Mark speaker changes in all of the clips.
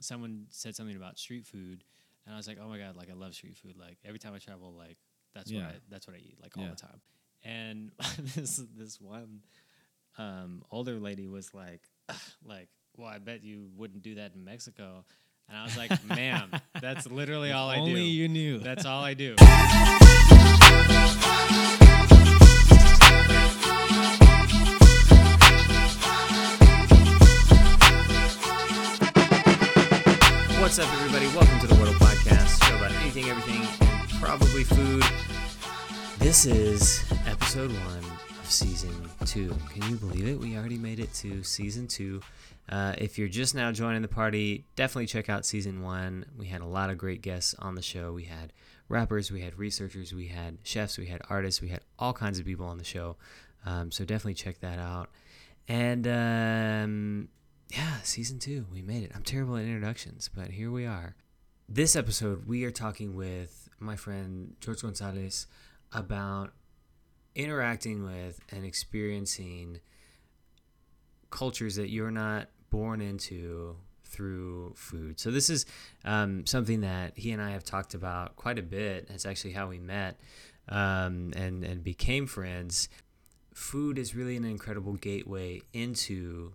Speaker 1: someone said something about street food, and I was like, oh my god, like I love street food. Like every time I travel, like that's what I that's what I eat like all
Speaker 2: Yeah.
Speaker 1: the time. And this this one um, older lady was like, like, well, I bet you wouldn't do that in Mexico. And I was like, ma'am, that's literally all I do.
Speaker 2: Only you knew.
Speaker 1: That's all I do. What's up, everybody? Welcome to the Wordle Podcast, show about anything, everything, and probably food. This is episode one of season two. Can you believe it? We already made it to season two. Uh, if you're just now joining the party, definitely check out season one. We had a lot of great guests on the show. We had rappers, we had researchers, we had chefs, we had artists, we had all kinds of people on the show. Um, so definitely check that out. And um, yeah, season two, we made it. I'm terrible at introductions, but here we are. This episode, we are talking with my friend George Gonzalez about interacting with and experiencing cultures that you're not born into through food. So this is um, something that he and I have talked about quite a bit. It's actually how we met um, and and became friends. Food is really an incredible gateway into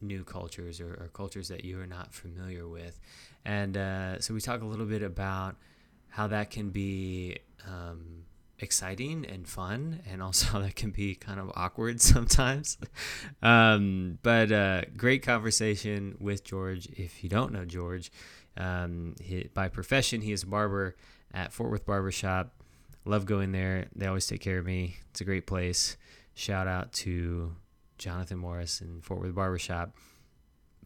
Speaker 1: new cultures or, or cultures that you are not familiar with. And uh, so we talk a little bit about how that can be um, exciting and fun, and also how that can be kind of awkward sometimes. um, but uh, great conversation with George. If you don't know George, um, he, by profession, he is a barber at Fort Worth Barbershop. Love going there. They always take care of me. It's a great place. Shout out to Jonathan Morris and Fort Worth Barbershop.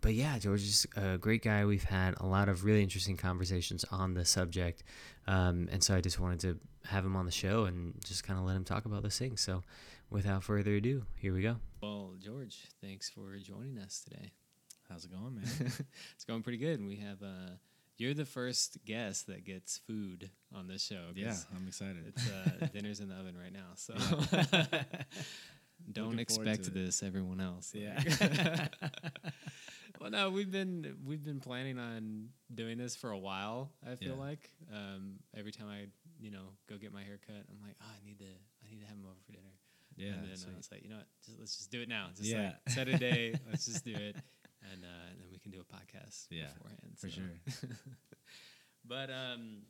Speaker 1: But yeah, George is a great guy. We've had a lot of really interesting conversations on the subject. Um, and so I just wanted to have him on the show and just kind of let him talk about those things. So without further ado, here we go. Well, George, thanks for joining us today.
Speaker 2: How's it going, man?
Speaker 1: it's going pretty good. We have, uh, you're the first guest that gets food on this show.
Speaker 2: yeah, I'm excited.
Speaker 1: It's uh, dinner's in the oven right now, so don't expect this, everyone else.
Speaker 2: Yeah.
Speaker 1: well, no, we've been we've been planning on doing this for a while. I feel
Speaker 2: Yeah.
Speaker 1: like um, every time I you know go get my hair cut, I'm like, oh, I need to I need to have him over for dinner.
Speaker 2: yeah,
Speaker 1: and then
Speaker 2: sweet.
Speaker 1: I was like, you know what, just, let's just do it now. Just
Speaker 2: Yeah.
Speaker 1: like set a day, let's just do it, and, uh, and then we can do a podcast
Speaker 2: Yeah,
Speaker 1: beforehand.
Speaker 2: for
Speaker 1: so.
Speaker 2: sure.
Speaker 1: but um,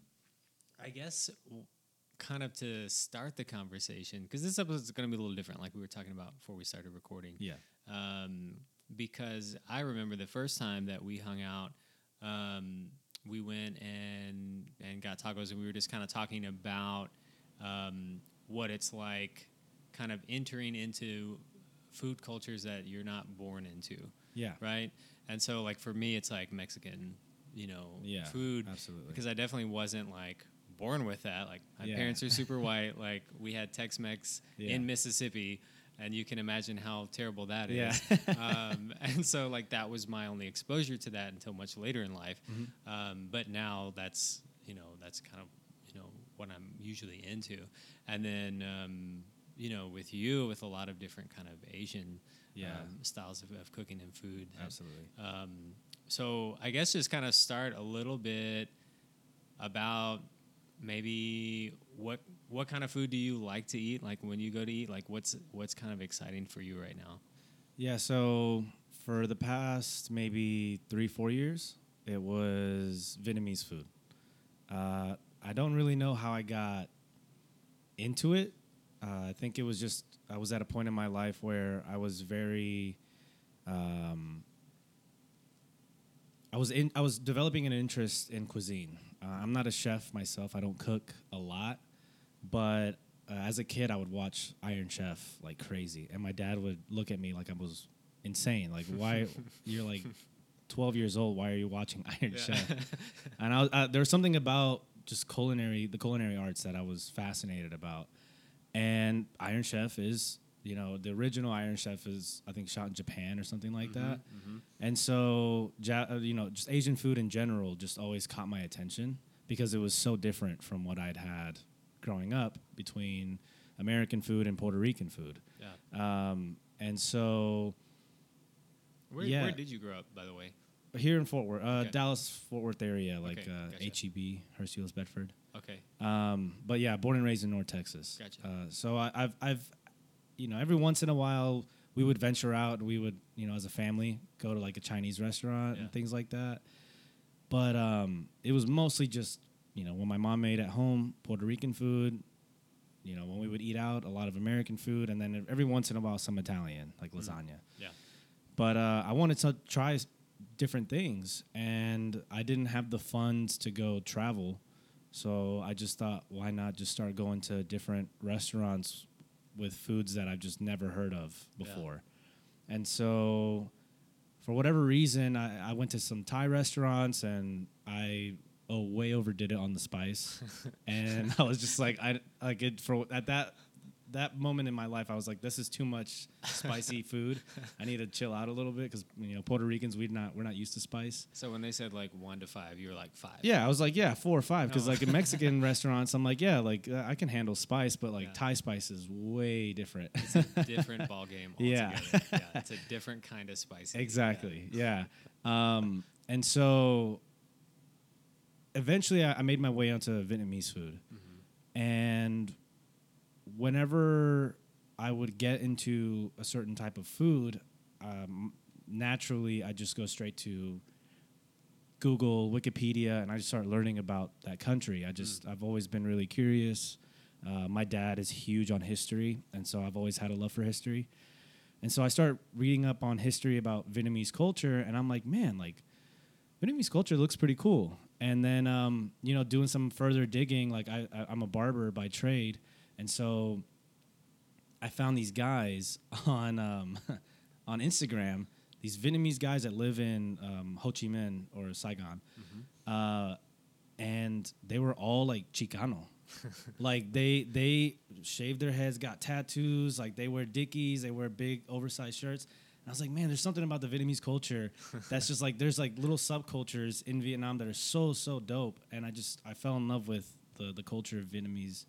Speaker 1: I guess w- kind of to start the conversation because this episode is going to be a little different, like we were talking about before we started recording.
Speaker 2: yeah,
Speaker 1: Um, because I remember the first time that we hung out, um, we went and and got tacos, and we were just kind of talking about um, what it's like, kind of entering into food cultures that you're not born into
Speaker 2: yeah,
Speaker 1: right? And so like for me, it's like Mexican, you know,
Speaker 2: yeah,
Speaker 1: food
Speaker 2: Absolutely.
Speaker 1: because I definitely wasn't like born with that. Like my
Speaker 2: Yeah.
Speaker 1: parents are super white. Like we had Tex-Mex
Speaker 2: Yeah.
Speaker 1: in Mississippi, and you can imagine how terrible that
Speaker 2: Yeah.
Speaker 1: is. um, and so like that was my only exposure to that until much later in life.
Speaker 2: Mhm.
Speaker 1: Um, but now that's you know that's kind of you know what I'm usually into, and then. Um, you know, with you, with a lot of different kind of Asian
Speaker 2: yeah,
Speaker 1: um, styles of, of cooking and food.
Speaker 2: absolutely.
Speaker 1: Um, so I guess just kind of start a little bit about maybe what what kind of food do you like to eat? Like when you go to eat, like what's what's kind of exciting for you right now?
Speaker 2: Yeah, so for the past maybe three, four years, it was Vietnamese food. Uh, I don't really know how I got into it. Uh, I think it was just I was at a point in my life where I was very, um, I was in I was developing an interest in cuisine. Uh, I'm not a chef myself. I don't cook a lot, but uh, as a kid, I would watch Iron Chef like crazy, and my dad would look at me like I was insane. Like, why you're like 12 years old? Why are you watching Iron Chef? And I, was- uh, there was something about just culinary, the culinary arts that I was fascinated about. And Iron Chef is, you know, the original Iron Chef is, I think, shot in Japan or something like that. And so, ja- uh, you know, just Asian food in general just always caught my attention because it was so different from what I'd had growing up between American food and Puerto Rican food.
Speaker 1: Yeah.
Speaker 2: Um, and so,
Speaker 1: Where,
Speaker 2: Yeah.
Speaker 1: where did you grow up, by the way?
Speaker 2: here in Fort Worth, uh,
Speaker 1: Okay.
Speaker 2: Dallas Fort Worth area, like
Speaker 1: Okay,
Speaker 2: uh,
Speaker 1: gotcha.
Speaker 2: HEB, Hurst Euless Bedford.
Speaker 1: Okay.
Speaker 2: Um, but yeah, born and raised in North Texas.
Speaker 1: Gotcha.
Speaker 2: Uh, so I, I've, I've, you know, every once in a while we would venture out. and We would, you know, as a family, go to like a Chinese restaurant
Speaker 1: Yeah.
Speaker 2: and things like that. But um, it was mostly just, you know, when my mom made at home Puerto Rican food. You know, when we would eat out, a lot of American food, and then every once in a while some Italian, like lasagna
Speaker 1: Yeah.
Speaker 2: but uh, I wanted to try different things, and I didn't have the funds to go travel, so I just thought, why not just start going to different restaurants with foods that I've just never heard of
Speaker 1: Yeah.
Speaker 2: before, and so for whatever reason, I, I went to some Thai restaurants, and I oh way overdid it on the spice, and I was just like I like it for at that. That moment in my life, I was like, "This is too much spicy food. I need to chill out a little bit because you know Puerto Ricans we not we're not used to spice.
Speaker 1: So when they said like one to five, you were like five.
Speaker 2: Yeah, I was like, yeah, four or five because
Speaker 1: Oh.
Speaker 2: like in Mexican restaurants, I'm like, yeah, like uh, I can handle spice, but like
Speaker 1: Yeah.
Speaker 2: Thai spice is way different.
Speaker 1: It's a different ball game
Speaker 2: Yeah.
Speaker 1: altogether. yeah. It's a different kind of spicy.
Speaker 2: exactly. Yeah. Um, and so eventually, I, I made my way onto Vietnamese food, and whenever I would get into a certain type of food, um, naturally I just go straight to Google, Wikipedia, and I just start learning about that country. I just I've always been really curious. Uh, my dad is huge on history, and so I've always had a love for history. And so I start reading up on history about Vietnamese culture, and I'm like, man, like Vietnamese culture looks pretty cool. And then, um, you know, doing some further digging, like I, I, I'm a barber by trade, and so I found these guys on um, on Instagram, these Vietnamese guys that live in um, Ho Chi Minh or Saigon, uh, and they were all like Chicano. like they they shaved their heads, got tattoos, like they wear dickies, they wear big oversized shirts. And I was like, man, there's something about the Vietnamese culture that's just like there's like little subcultures in Vietnam that are so so dope. And I just I fell in love with the the culture of Vietnamese,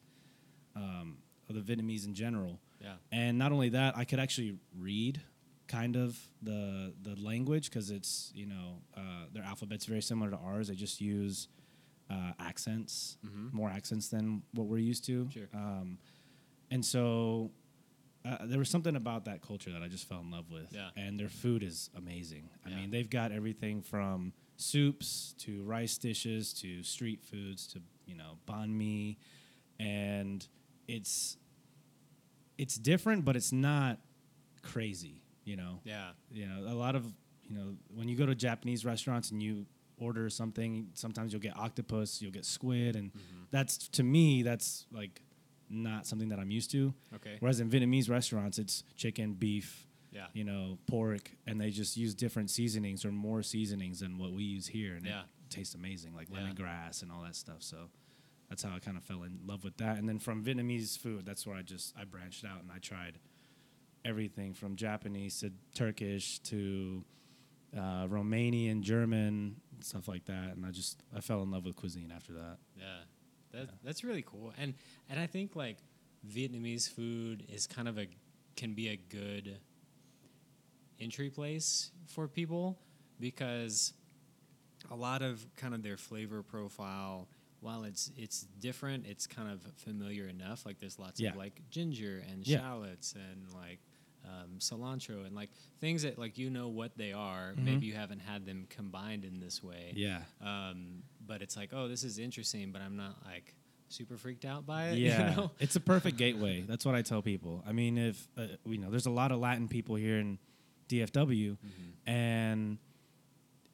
Speaker 2: um, of the Vietnamese in general.
Speaker 1: Yeah.
Speaker 2: And not only that, I could actually read kind of the the language because it's you know uh, their alphabet's very similar to ours. They just use uh, accents, more accents than what we're used to.
Speaker 1: Sure.
Speaker 2: Um, and so uh, there was something about that culture that I just fell in love with.
Speaker 1: Yeah.
Speaker 2: And their food is amazing. I mean, they've got everything from soups to rice dishes to street foods to you know banh mi, and it's it's different, but it's not crazy. You know
Speaker 1: Yeah.
Speaker 2: you know a lot of you know when you go to japanese restaurants and you order something sometimes you'll get octopus you'll get squid and mm-hmm. that's to me that's like not something that i'm used to
Speaker 1: Okay.
Speaker 2: whereas in vietnamese restaurants it's chicken beef
Speaker 1: Yeah.
Speaker 2: you know pork and they just use different seasonings or more seasonings than what we use here and
Speaker 1: Yeah.
Speaker 2: it tastes amazing like
Speaker 1: Yeah.
Speaker 2: lemongrass and all that stuff so that's how i kind of fell in love with that and then from vietnamese food that's where i just i branched out and i tried everything from Japanese to Turkish to uh, Romanian, German, stuff like that. And I just I fell in love with cuisine after that.
Speaker 1: Yeah, that, that's really cool. And and I think like Vietnamese food is kind of a can be a good entry place for people because a lot of kind of their flavor profile while it's it's different it's kind of familiar enough like there's lots
Speaker 2: Yeah.
Speaker 1: of like ginger and
Speaker 2: Yeah.
Speaker 1: shallots and like um, cilantro and like things that like you know what they are
Speaker 2: Mhm.
Speaker 1: maybe you haven't had them combined in this way
Speaker 2: Yeah.
Speaker 1: um, but it's like, oh, this is interesting, but I'm not like super freaked out by it. you
Speaker 2: Yeah,
Speaker 1: know?
Speaker 2: it's a perfect gateway. That's what I tell people. I mean, if uh, you know, there's a lot of Latin people here in DFW,
Speaker 1: Mm-hmm.
Speaker 2: and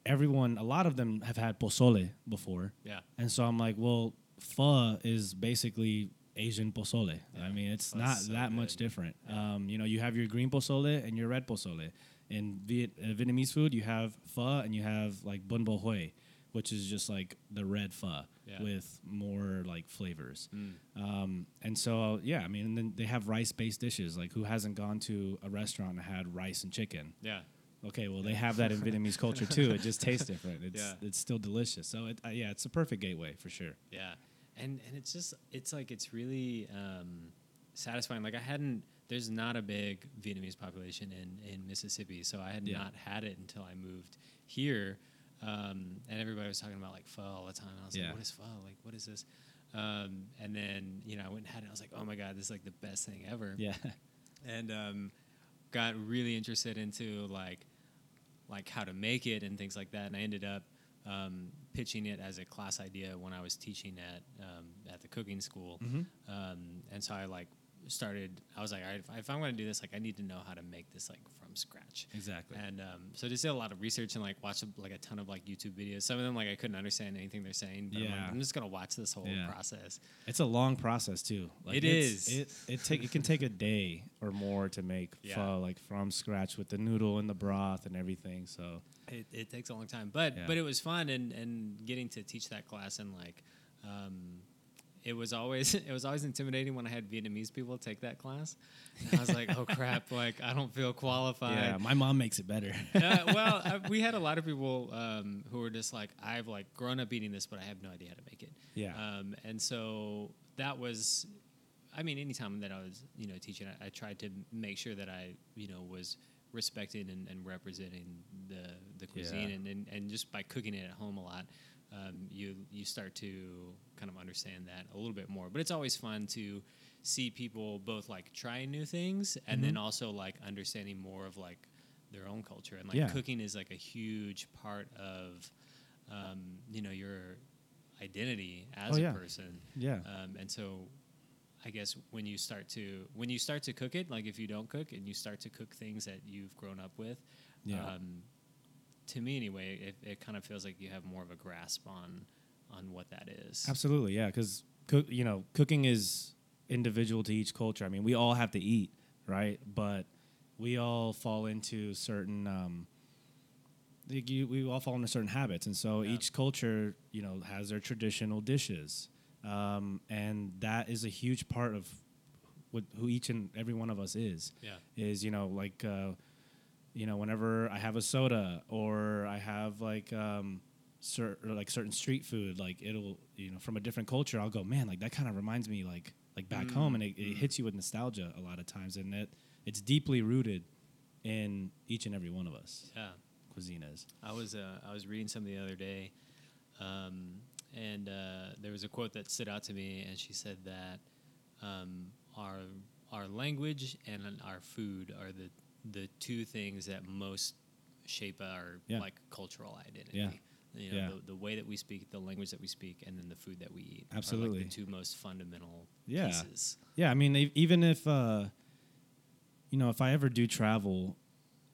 Speaker 2: everyone, a lot of them have had pozole before,
Speaker 1: yeah,
Speaker 2: and so I'm like, well, pho is basically Asian pozole.
Speaker 1: Yeah.
Speaker 2: I mean, it's
Speaker 1: Pho's
Speaker 2: not
Speaker 1: so
Speaker 2: that much
Speaker 1: good.
Speaker 2: different. Um, you know, you have your green pozole and your red pozole. In Viet- uh, Vietnamese food, you have pho and you have like bun bo Hue, which is just like the red pho
Speaker 1: Yeah.
Speaker 2: with more like flavors.
Speaker 1: Mm.
Speaker 2: Um, and so, yeah, I mean, and then they have rice-based dishes. Like, who hasn't gone to a restaurant and had rice and chicken?
Speaker 1: yeah,
Speaker 2: Okay, well, they have that in Vietnamese culture too. It just tastes different. It's
Speaker 1: Yeah.
Speaker 2: it's still delicious. So, it, uh, yeah, it's a perfect gateway for sure.
Speaker 1: yeah. And and it's just it's like it's really um, satisfying. Like I hadn't. There's not a big Vietnamese population in in Mississippi, so I had
Speaker 2: Yeah.
Speaker 1: not had it until I moved here. um, and everybody was talking about like pho all the time. And I was
Speaker 2: Yeah.
Speaker 1: like, "What is pho? Like, what is this?" Um, and then you know, I went and had it. I was like, "Oh my god, this is like the best thing ever."
Speaker 2: Yeah.
Speaker 1: and um, got really interested into like like how to make it and things like that. And I ended up um, pitching it as a class idea when I was teaching at um, at the cooking school.
Speaker 2: Mhm.
Speaker 1: Um, and so I like started. I was like, All right, if, if I'm going to do this, like I need to know how to make this like from scratch.
Speaker 2: Exactly.
Speaker 1: And um, so just did a lot of research and like watched like a ton of like YouTube videos. Some of them like I couldn't understand anything they're saying. But I'm, like,
Speaker 2: Yeah.
Speaker 1: I'm just gonna watch this whole
Speaker 2: Yeah.
Speaker 1: process.
Speaker 2: It's a long process too.
Speaker 1: It
Speaker 2: it's- It it take it can take a day or more to make
Speaker 1: Yeah.
Speaker 2: pho like from scratch with the noodle and the broth and everything. So
Speaker 1: It, it takes a long time, but
Speaker 2: Yeah.
Speaker 1: but it was fun and and getting to teach that class and like, um, it was always it was always intimidating when I had Vietnamese people take that class. And I was like, oh crap, like I don't feel qualified.
Speaker 2: yeah, my mom makes it better.
Speaker 1: uh, well, I, we had a lot of people um, who were just like, I've like grown up eating this, but I have no idea how to make it.
Speaker 2: Yeah.
Speaker 1: Um, and so that was, I mean, anytime that I was, you know, teaching, I, I tried to make sure that I, you know, was respecting and, and representing the the cuisine,
Speaker 2: Yeah.
Speaker 1: and, and and just by cooking it at home a lot. Um, you you start to kind of understand that a little bit more, but it's always fun to see people both like trying new things and then
Speaker 2: Mhm.
Speaker 1: also like understanding more of like their own culture and like
Speaker 2: Yeah.
Speaker 1: cooking is like a huge part of um, you know your identity as
Speaker 2: Oh,
Speaker 1: a
Speaker 2: yeah.
Speaker 1: person
Speaker 2: yeah.
Speaker 1: um, and so i guess when you start to when you start to cook it like if you don't cook and you start to cook things that you've grown up with
Speaker 2: Yeah.
Speaker 1: um, to me anyway it, it kind of feels like you have more of a grasp on on what that is
Speaker 2: Absolutely, yeah. Because cook, you know, cooking is individual to each culture. I mean, we all have to eat, right? But we all fall into certain. Um, you, we all fall into certain habits, and so
Speaker 1: Yeah.
Speaker 2: each culture, you know, has their traditional dishes, um, and that is a huge part of what who each and every one of us is.
Speaker 1: yeah
Speaker 2: Is you know like. Uh, you know, whenever I have a soda or I have like um, cer- or like certain street food, like it'll you know from a different culture, I'll go, man, like that kind of reminds me like like back
Speaker 1: Mm,
Speaker 2: home, and it, it
Speaker 1: mm.
Speaker 2: hits you with nostalgia a lot of times, and it it's deeply rooted in each and every one of us.
Speaker 1: yeah
Speaker 2: Cuisine is.
Speaker 1: I was uh, I was reading something the other day, um, and uh, there was a quote that stood out to me, and she said that um, our our language and our food are the the two things that most shape our
Speaker 2: Yeah.
Speaker 1: like cultural identity.
Speaker 2: Yeah.
Speaker 1: You know,
Speaker 2: Yeah.
Speaker 1: the, the way that we speak, the language that we speak, and then the food that we eat. Are
Speaker 2: Absolutely.
Speaker 1: like the two most fundamental
Speaker 2: Yeah.
Speaker 1: pieces.
Speaker 2: Yeah, I mean, even if uh, you know, if I ever do travel,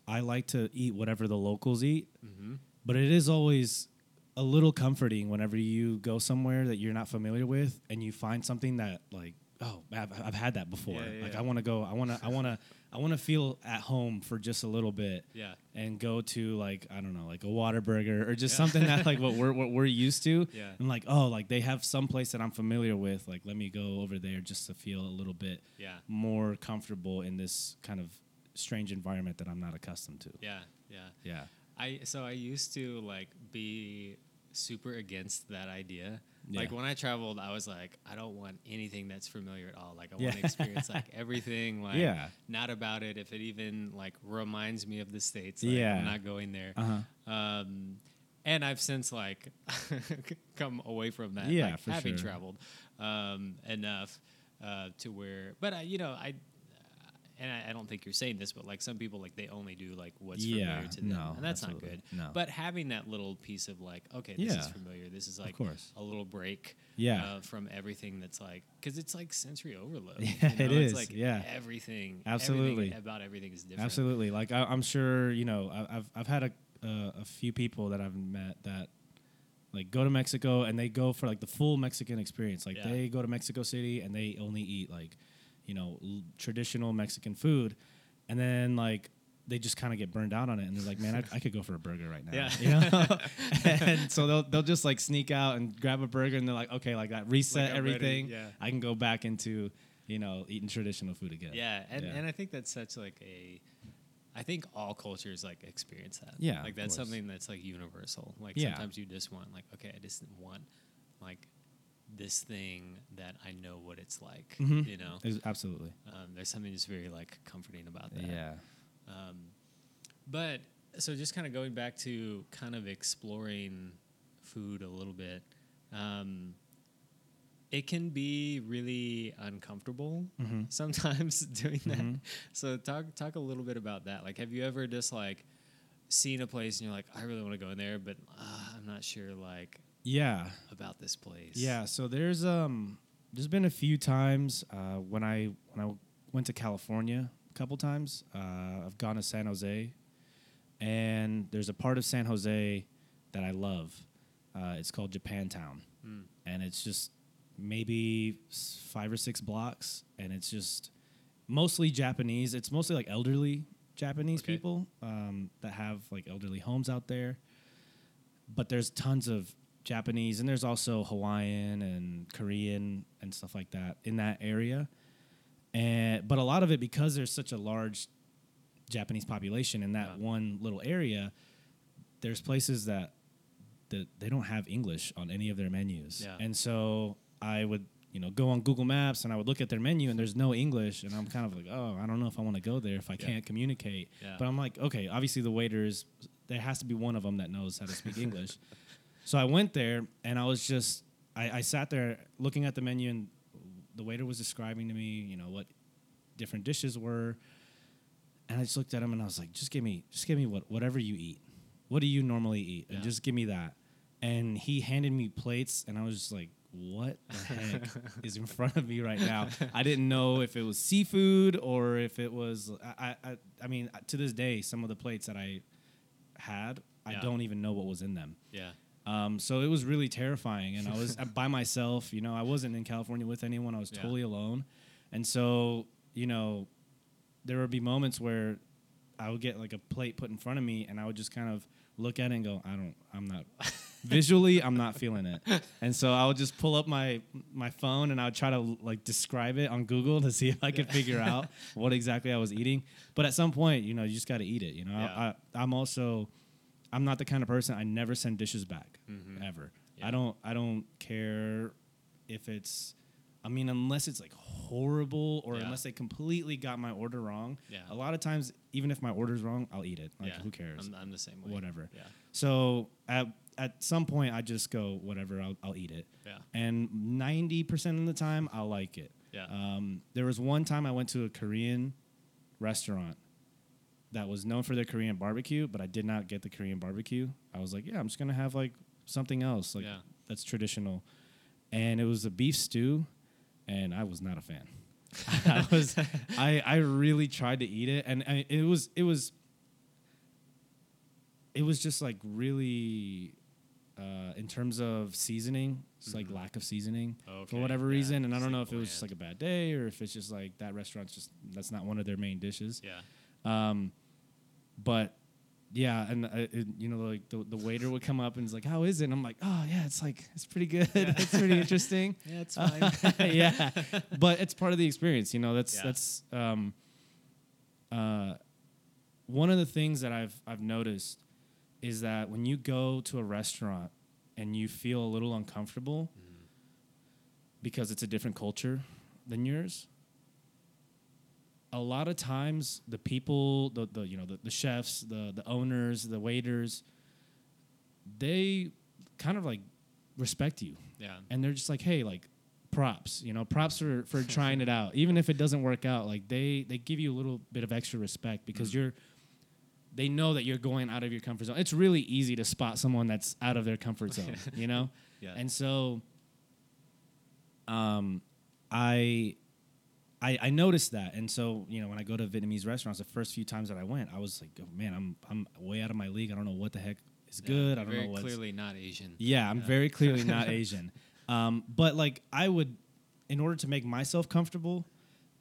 Speaker 2: I like to eat whatever the locals eat.
Speaker 1: Mm-hmm.
Speaker 2: But it is always a little comforting whenever you go somewhere that you're not familiar with and you find something that like, oh, I've, I've had that before.
Speaker 1: Yeah,
Speaker 2: like. I want to go. I want to. I want to. I want to feel at home for just a little bit
Speaker 1: Yeah.
Speaker 2: and go to like I don't know, like a Whataburger or just
Speaker 1: Yeah.
Speaker 2: something that like what we're what we're used to.
Speaker 1: Yeah.
Speaker 2: And like, oh, like they have some place that I'm familiar with. Like, let me go over there just to feel a little bit
Speaker 1: Yeah.
Speaker 2: more comfortable in this kind of strange environment that I'm not accustomed to.
Speaker 1: Yeah. Yeah.
Speaker 2: Yeah.
Speaker 1: I so I used to like be super against that idea.
Speaker 2: Yeah.
Speaker 1: Like when I traveled, I was like, I don't want anything that's familiar at all. Like I
Speaker 2: Yeah.
Speaker 1: want to experience like everything. Like
Speaker 2: Yeah.
Speaker 1: not about it. If it even like reminds me of the states, like,
Speaker 2: Yeah.
Speaker 1: I'm not going there.
Speaker 2: Uh huh.
Speaker 1: Um, and I've since like come away from that.
Speaker 2: Yeah,
Speaker 1: like, having
Speaker 2: sure.
Speaker 1: traveled um, enough uh, to where, but I, you know, I. And I, I don't think you're saying this, but like some people, like they only do like what's
Speaker 2: Yeah,
Speaker 1: familiar to them,
Speaker 2: no,
Speaker 1: and that's not good.
Speaker 2: no.
Speaker 1: But having that little piece of like, okay, this is familiar. This is like a little break,
Speaker 2: Yeah.
Speaker 1: uh, from everything that's like, because it's like sensory overload.
Speaker 2: Yeah,
Speaker 1: you
Speaker 2: it
Speaker 1: know? It's
Speaker 2: is,
Speaker 1: like
Speaker 2: yeah.
Speaker 1: everything,
Speaker 2: Absolutely.
Speaker 1: everything about everything is different.
Speaker 2: Absolutely. Like I, I'm sure you know. I, I've I've had a uh, a few people that I've met that like go to Mexico and they go for like the full Mexican experience. Like
Speaker 1: Yeah.
Speaker 2: they go to Mexico City and they only eat like you know l- traditional Mexican food, and then like they just kind of get burned out on it and they're like, man, I, I could go for a burger right now.
Speaker 1: Yeah.
Speaker 2: You know? and so they'll they'll just like sneak out and grab a burger and they're like, okay, like that reset
Speaker 1: Like, I'm ready,
Speaker 2: everything.
Speaker 1: yeah.
Speaker 2: I can go back into you know eating traditional food again.
Speaker 1: Yeah, and,
Speaker 2: Yeah.
Speaker 1: and I think that's such like a. I think all cultures like experience that.
Speaker 2: Yeah,
Speaker 1: like that's something that's like universal. Like
Speaker 2: Yeah.
Speaker 1: sometimes you just want like okay, I just want like this thing that I know what it's like.
Speaker 2: Mhm.
Speaker 1: You know,
Speaker 2: Absolutely.
Speaker 1: um, there's something just very like comforting about that.
Speaker 2: Yeah.
Speaker 1: Um, but so just kind of going back to kind of exploring food a little bit. Um, it can be really uncomfortable
Speaker 2: Mhm.
Speaker 1: sometimes doing that.
Speaker 2: Mhm.
Speaker 1: So talk talk a little bit about that. Like, have you ever just like seen a place and you're like, I really want to go in there, but uh, I'm not sure like
Speaker 2: Yeah.
Speaker 1: about this place.
Speaker 2: Yeah, so there's um there's been a few times uh, when I when I went to California a couple times. Uh, I've gone to San Jose, and there's a part of San Jose that I love. Uh, it's called Japantown,
Speaker 1: Mm.
Speaker 2: and it's just maybe five or six blocks, and it's just mostly Japanese. It's mostly like elderly Japanese
Speaker 1: Okay.
Speaker 2: people um, that have like elderly homes out there. But there's tons of Japanese, and there's also Hawaiian and Korean and stuff like that in that area. And but a lot of it because there's such a large Japanese population in that
Speaker 1: Yeah.
Speaker 2: one little area, there's places that that they don't have English on any of their menus.
Speaker 1: Yeah.
Speaker 2: And so I would, you know, go on Google Maps and I would look at their menu and there's no English and I'm kind of like, "Oh, I don't know if I want to go there if I
Speaker 1: Yeah.
Speaker 2: can't communicate." But I'm like, "Okay, obviously the waiters there has to be one of them that knows how to speak English." So I went there and I was just I, I sat there looking at the menu and the waiter was describing to me, you know, what different dishes were. And I just looked at him and I was like, just give me just give me what whatever you eat. What do you normally eat? And just give me that. And he handed me plates and I was just like, what the heck is in front of me right now? I didn't know if it was seafood or if it was I I, I mean to this day some of the plates that I had, I don't even know what was in them.
Speaker 1: Yeah.
Speaker 2: Um, so it was really terrifying, and I was by myself. You know, I wasn't in California with anyone. I was
Speaker 1: Yeah.
Speaker 2: totally alone, and so you know, there would be moments where I would get like a plate put in front of me, and I would just kind of look at it and go, "I don't, I'm not." Visually, I'm not feeling it, and so I would just pull up my my phone and I would try to like describe it on Google to see if I could figure out what exactly I was eating. But at some point, you know, you just got to eat it. You know,
Speaker 1: Yeah.
Speaker 2: I, I'm also I'm not the kind of person I never send dishes back
Speaker 1: Mhm.
Speaker 2: ever.
Speaker 1: Yeah.
Speaker 2: I don't I don't care if it's I mean unless it's like horrible or
Speaker 1: Yeah.
Speaker 2: unless they completely got my order wrong.
Speaker 1: Yeah.
Speaker 2: A lot of times even if my order's wrong, I'll eat it. Like
Speaker 1: yeah.
Speaker 2: who cares?
Speaker 1: I'm, I'm the same way.
Speaker 2: Whatever.
Speaker 1: Yeah.
Speaker 2: So at at some point I just go whatever, I'll I'll eat it.
Speaker 1: Yeah.
Speaker 2: And 90% of the time I'll like it.
Speaker 1: Yeah.
Speaker 2: Um, there was one time I went to a Korean restaurant that was known for their Korean barbecue, but I did not get the Korean barbecue. I was like, yeah, I'm just gonna have like something else, like
Speaker 1: Yeah.
Speaker 2: that's traditional. And it was a beef stew, and I was not a fan. I was, I, I really tried to eat it, and I, it was, it was, it was just like really, uh, in terms of seasoning, it's like
Speaker 1: Mhm.
Speaker 2: lack of seasoning for whatever
Speaker 1: yeah,
Speaker 2: reason. And I don't know
Speaker 1: like
Speaker 2: if it was just like a bad day or if it's just like that restaurant's just that's not one of their main dishes.
Speaker 1: Yeah.
Speaker 2: Um, but yeah, and uh, it, you know, like the, the waiter would come up and he's like, "How is it?" And I'm like, "Oh yeah, it's like it's pretty good. it's pretty interesting."
Speaker 1: Yeah, it's fine.
Speaker 2: yeah, but it's part of the experience. You know, that's
Speaker 1: Yeah.
Speaker 2: that's um, uh, one of the things that I've I've noticed is that when you go to a restaurant and you feel a little uncomfortable because it's a different culture than yours. A lot of times, the people, the, the you know, the, the chefs, the the owners, the waiters, they kind of like respect you
Speaker 1: yeah.
Speaker 2: and they're just like, hey, like props, you know, props for for trying it out, even if it doesn't work out. Like they they give you a little bit of extra respect because
Speaker 1: Mm-hmm.
Speaker 2: you're. They know that you're going out of your comfort zone. It's really easy to spot someone that's out of their comfort zone, you know.
Speaker 1: Yeah.
Speaker 2: And so, um, I, I, I noticed that, and so you know, when I go to Vietnamese restaurants, the first few times that I went, I was like, oh, man, I'm I'm way out of my league. I don't know what the heck is
Speaker 1: Yeah,
Speaker 2: good. I don't know what's
Speaker 1: clearly not Asian.
Speaker 2: yeah, I'm
Speaker 1: Yeah.
Speaker 2: very clearly not Asian. Um, but like I would, in order to make myself comfortable,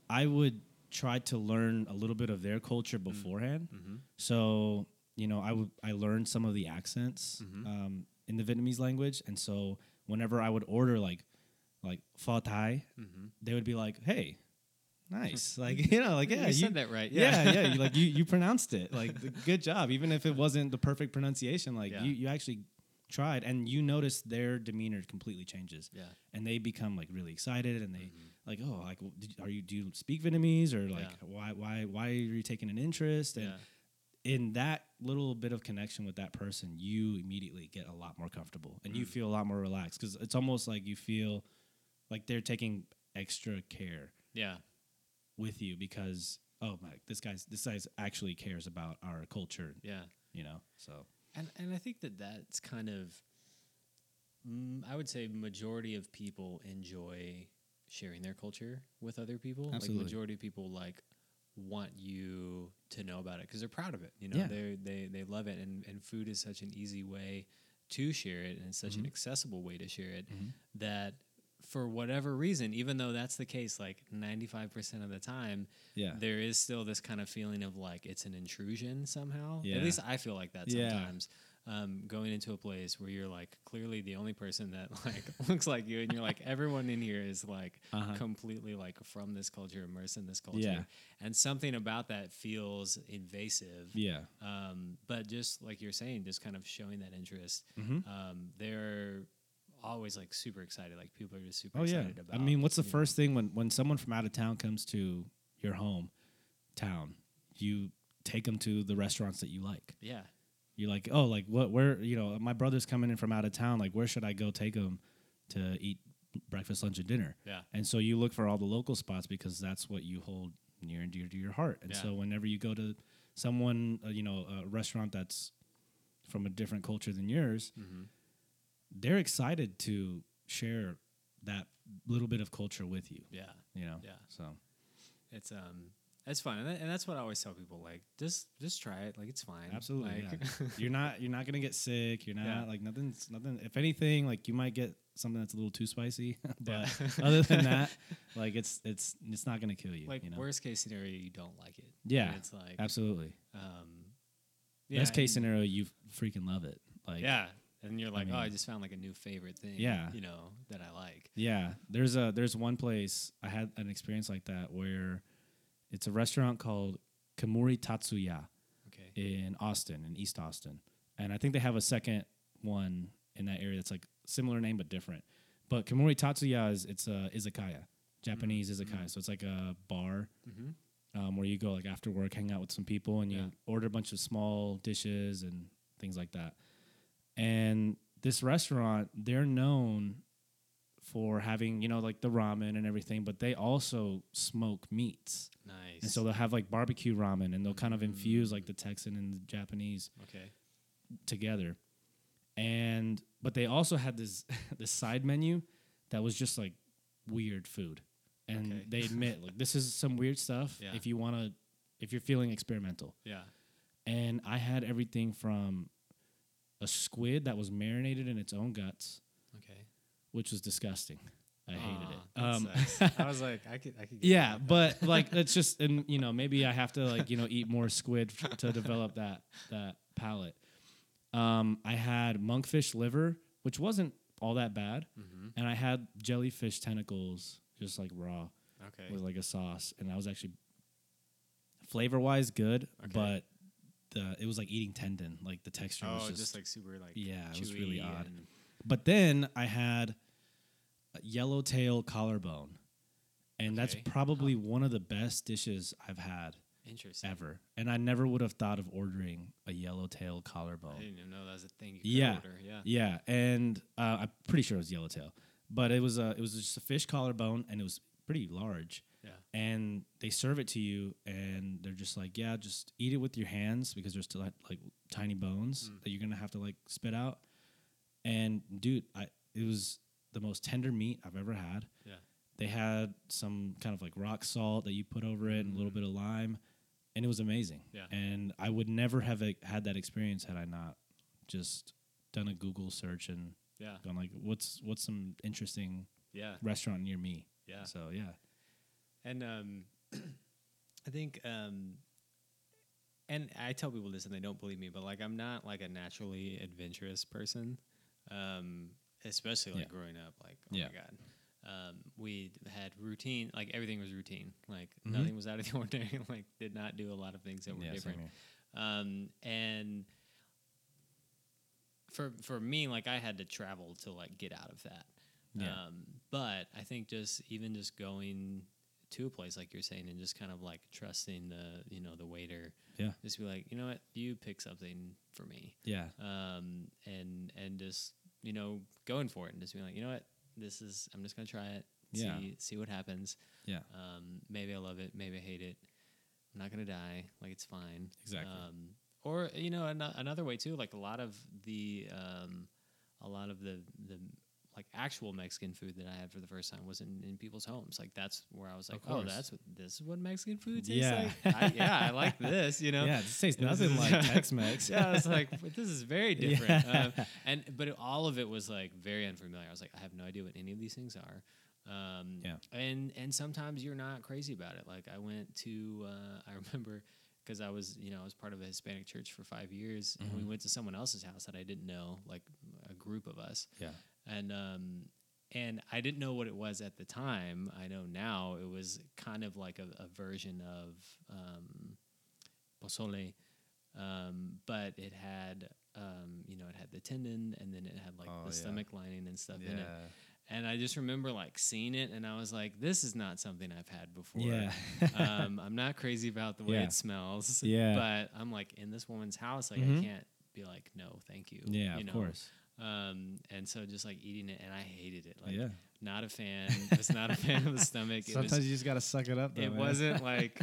Speaker 2: I would try to learn a little bit of their culture beforehand.
Speaker 1: Mm-hmm.
Speaker 2: So you know, I would I learned some of the accents
Speaker 1: Mhm.
Speaker 2: um, in the Vietnamese language, and so whenever I would order like like pho thai,
Speaker 1: Mm-hmm.
Speaker 2: they would be like, "Hey, nice," like you know, like yeah,
Speaker 1: you,
Speaker 2: you,
Speaker 1: said that right.
Speaker 2: yeah, yeah, you, like you you pronounced it like good job, even if it wasn't the perfect pronunciation. Like
Speaker 1: Yeah.
Speaker 2: you you actually tried, and you notice their demeanor completely changes,
Speaker 1: Yeah.
Speaker 2: and they become like really excited, and they
Speaker 1: Mhm.
Speaker 2: like oh like did, are you do you speak Vietnamese or like
Speaker 1: Yeah.
Speaker 2: why why why are you taking an interest? And
Speaker 1: Yeah.
Speaker 2: in that little bit of connection with that person, you immediately get a lot more comfortable and you
Speaker 1: Mm.
Speaker 2: feel a lot more relaxed because it's almost like you feel like they're taking extra care
Speaker 1: Yeah.
Speaker 2: With you because oh my this guy's this guy's actually cares about our culture
Speaker 1: Yeah.
Speaker 2: you know so
Speaker 1: And and I think that that's kind of, mm, I would say, majority of people enjoy sharing their culture with other people.
Speaker 2: Absolutely.
Speaker 1: Like majority of people like want you to know about it because they're proud of it. You know,
Speaker 2: Yeah.
Speaker 1: they they they love it, and and food is such an easy way to share it, and it's such an
Speaker 2: Mhm.
Speaker 1: accessible way to share it
Speaker 2: Mhm.
Speaker 1: that. For whatever reason, even though that's the case, like ninety five percent of the time,
Speaker 2: yeah
Speaker 1: there is still this kind of feeling of like it's an intrusion somehow.
Speaker 2: Yeah.
Speaker 1: At least I feel like that
Speaker 2: Yeah.
Speaker 1: sometimes. Um, going into a place where you're like clearly the only person that like looks like you, and you're like everyone in here is like
Speaker 2: Uh-huh.
Speaker 1: completely like from this culture, immersed in this culture,
Speaker 2: Yeah.
Speaker 1: and something about that feels invasive.
Speaker 2: yeah
Speaker 1: Um, but just like you're saying, just kind of showing that interest,
Speaker 2: Mhm.
Speaker 1: um, they're always like super excited. Like people are just super
Speaker 2: oh yeah.
Speaker 1: excited about.
Speaker 2: i mean what's the
Speaker 1: you know,
Speaker 2: first thing when when someone from out of town comes to your home town you take them to the restaurants that you like?
Speaker 1: Yeah,
Speaker 2: you're like oh like what where you know my brother's coming in from out of town. Like where should i go take him to eat breakfast lunch and dinner?
Speaker 1: Yeah,
Speaker 2: and so you look for all the local spots because that's what you hold near and dear to your heart. And
Speaker 1: Yeah.
Speaker 2: so whenever you go to someone uh, you know a restaurant that's from a different culture than yours
Speaker 1: hmm
Speaker 2: they're excited to share that little bit of culture with you
Speaker 1: yeah.
Speaker 2: you know
Speaker 1: Yeah.
Speaker 2: so
Speaker 1: It's um, it's fun, and, that, and that's what I always tell people. Like, just just try it. Like, it's fine.
Speaker 2: absolutely
Speaker 1: Like,
Speaker 2: yeah. you're not you're not gonna get sick you're not
Speaker 1: Yeah.
Speaker 2: like nothing's nothing if anything like you might get something that's a little too spicy but
Speaker 1: Yeah.
Speaker 2: other than that like it's it's it's not gonna kill you
Speaker 1: like
Speaker 2: you know
Speaker 1: worst case scenario, you don't like it.
Speaker 2: Yeah,
Speaker 1: And it's like
Speaker 2: absolutely
Speaker 1: um,
Speaker 2: best case scenario you freaking love it like
Speaker 1: yeah, and you're like, oh, I just found like a new favorite thing.
Speaker 2: Yeah.
Speaker 1: you know that I like.
Speaker 2: Yeah, there's a there's one place I had an experience like that where it's a restaurant called Kemuri Tatsu-ya
Speaker 1: Okay.
Speaker 2: in Austin, in East Austin, and I think they have a second one in that area that's like similar name but different. But Kemuri Tatsu-ya is it's a izakaya, Japanese izakaya, so it's like a bar
Speaker 1: Mm-hmm.
Speaker 2: um, where you go like after work, hang out with some people, and you
Speaker 1: Yeah.
Speaker 2: order a bunch of small dishes and things like that. And this restaurant, they're known for having you know like the ramen and everything, but they also smoke meats,
Speaker 1: Nice.
Speaker 2: and so they'll have like barbecue ramen, and they'll kind of infuse
Speaker 1: Mm.
Speaker 2: like the Texan and the Japanese
Speaker 1: okay.
Speaker 2: together. And but they also had this this side menu that was just like weird food. And
Speaker 1: Okay.
Speaker 2: they admit like this is some weird stuff
Speaker 1: Yeah.
Speaker 2: if you want to if you're feeling experimental.
Speaker 1: Yeah.
Speaker 2: And I had everything from a squid that was marinated in its own guts,
Speaker 1: Okay.
Speaker 2: which was disgusting. I hated it. Um.
Speaker 1: I was like, I could, I could. Get
Speaker 2: yeah, but like it's just and you know maybe I have to like you know eat more squid f- to develop that that palate. Um, I had monkfish liver, which wasn't all that bad,
Speaker 1: Mhm.
Speaker 2: and I had jellyfish tentacles just like raw
Speaker 1: Okay.
Speaker 2: with like a sauce, and that was actually flavor wise good,
Speaker 1: Okay.
Speaker 2: but the it was like eating tendon, like the texture was
Speaker 1: oh,
Speaker 2: just.
Speaker 1: just, like super like.
Speaker 2: yeah, it was really odd. but then I had a yellowtail collarbone, and that's
Speaker 1: Okay.
Speaker 2: probably one of the best dishes I've had
Speaker 1: Interesting.
Speaker 2: ever. And I never would have thought of ordering a yellowtail collarbone.
Speaker 1: I didn't even know that was a thing you could
Speaker 2: Yeah.
Speaker 1: order. Yeah.
Speaker 2: Yeah, and uh, I'm pretty sure it was yellowtail, but it was a it was just a fish collarbone, and it was pretty large.
Speaker 1: Yeah.
Speaker 2: And they serve it to you, and they're just like, yeah, just eat it with your hands because there's still like, like tiny bones
Speaker 1: Mm.
Speaker 2: that you're gonna have to like spit out. And dude, I it was the most tender meat I've ever had.
Speaker 1: Yeah.
Speaker 2: They had some kind of like rock salt that you put over it and a little
Speaker 1: Mm.
Speaker 2: bit of lime, and it was amazing.
Speaker 1: Yeah.
Speaker 2: And I would never have had that experience had I not just done a Google search and
Speaker 1: Yeah.
Speaker 2: gone like, what's what's some interesting
Speaker 1: Yeah.
Speaker 2: restaurant near me?
Speaker 1: Yeah.
Speaker 2: So yeah,
Speaker 1: And um, I think, um, and I tell people this and they don't believe me, but like I'm not like a naturally adventurous person, um, especially like
Speaker 2: Yeah.
Speaker 1: growing up. Like, oh
Speaker 2: Yeah.
Speaker 1: my god, um, we had routine. Like everything was routine. Like
Speaker 2: Mhm.
Speaker 1: nothing was out of the ordinary. like did not do a lot of things that were
Speaker 2: yeah,
Speaker 1: different. Um, and for for me, like I had to travel to like get out of that.
Speaker 2: Yeah.
Speaker 1: Um, but I think just even just going to a place like you're saying and just kind of like trusting the you know the waiter.
Speaker 2: Yeah.
Speaker 1: Just be like, you know what, you pick something for me,
Speaker 2: Yeah.
Speaker 1: um, and and just you know going for it and just be like, you know what, this is I'm just gonna try it.
Speaker 2: Yeah.
Speaker 1: See see what happens.
Speaker 2: Yeah.
Speaker 1: Um, maybe I love it. Maybe I hate it. I'm not gonna die. Like it's fine.
Speaker 2: Exactly.
Speaker 1: Um, or you know, an- another way too. Like a lot of the, um, a lot of the the like actual Mexican food that I had for the first time was in, in people's homes. Like that's where I was like, oh, that's what this is what Mexican food tastes
Speaker 2: Yeah.
Speaker 1: like. I, yeah, I like this. You know.
Speaker 2: Yeah. This tastes nothing like Tex-Mex.
Speaker 1: yeah, I was like, this is very different.
Speaker 2: Yeah.
Speaker 1: Um, and but it, all of it was like very unfamiliar. I was like, I have no idea what any of these things are. Um,
Speaker 2: Yeah.
Speaker 1: And and sometimes you're not crazy about it. Like I went to, uh, I remember because I was, you know, I was part of a Hispanic church for five years, and we
Speaker 2: Mhm.
Speaker 1: went to someone else's house that I didn't know, like a group of us,
Speaker 2: Yeah.
Speaker 1: And um, and I didn't know what it was at the time. I know now it was kind of like a, a version of um, pozole, um, but it had, um, you know, it had the tendon, and then it had like
Speaker 2: Oh,
Speaker 1: the
Speaker 2: yeah.
Speaker 1: stomach lining and stuff in it. And I just remember like seeing it, and I was like, "This is not something I've had before."
Speaker 2: Yeah.
Speaker 1: um, I'm not crazy about the way
Speaker 2: Yeah.
Speaker 1: it smells.
Speaker 2: Yeah.
Speaker 1: But I'm like in this woman's house, like
Speaker 2: Mhm.
Speaker 1: I can't be like, "No, thank you."
Speaker 2: yeah.
Speaker 1: you
Speaker 2: Of
Speaker 1: know?
Speaker 2: course.
Speaker 1: Um, and so just like eating it, and I hated it. Like,
Speaker 2: yeah.
Speaker 1: not a fan. was not a fan of the stomach.
Speaker 2: Sometimes
Speaker 1: was,
Speaker 2: you just gotta suck it up. Though,
Speaker 1: it
Speaker 2: man.
Speaker 1: wasn't like.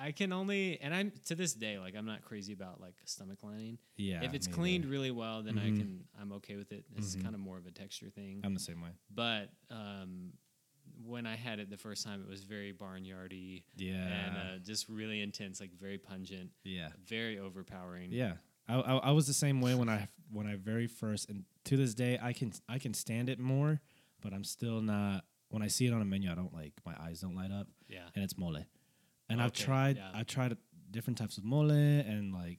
Speaker 1: I can only, and I'm to this day, like I'm not crazy about like stomach lining.
Speaker 2: yeah.
Speaker 1: if it's cleaned
Speaker 2: either.
Speaker 1: really well, then I
Speaker 2: Mhm.
Speaker 1: can, I'm okay with it. It's
Speaker 2: Mhm.
Speaker 1: kind of more of a texture thing.
Speaker 2: I'm the same way.
Speaker 1: but um, when I had it the first time, it was very barnyardy
Speaker 2: Yeah.
Speaker 1: and uh, just really intense, like very pungent,
Speaker 2: yeah.
Speaker 1: very overpowering.
Speaker 2: Yeah. I, I I was the same way when I when I very first and to this day I can I can stand it more, but I'm still not. When I see it on a menu, I don't like my eyes don't light up,
Speaker 1: yeah,
Speaker 2: and it's mole. And I've tried
Speaker 1: yeah.
Speaker 2: I tried different types of mole, and like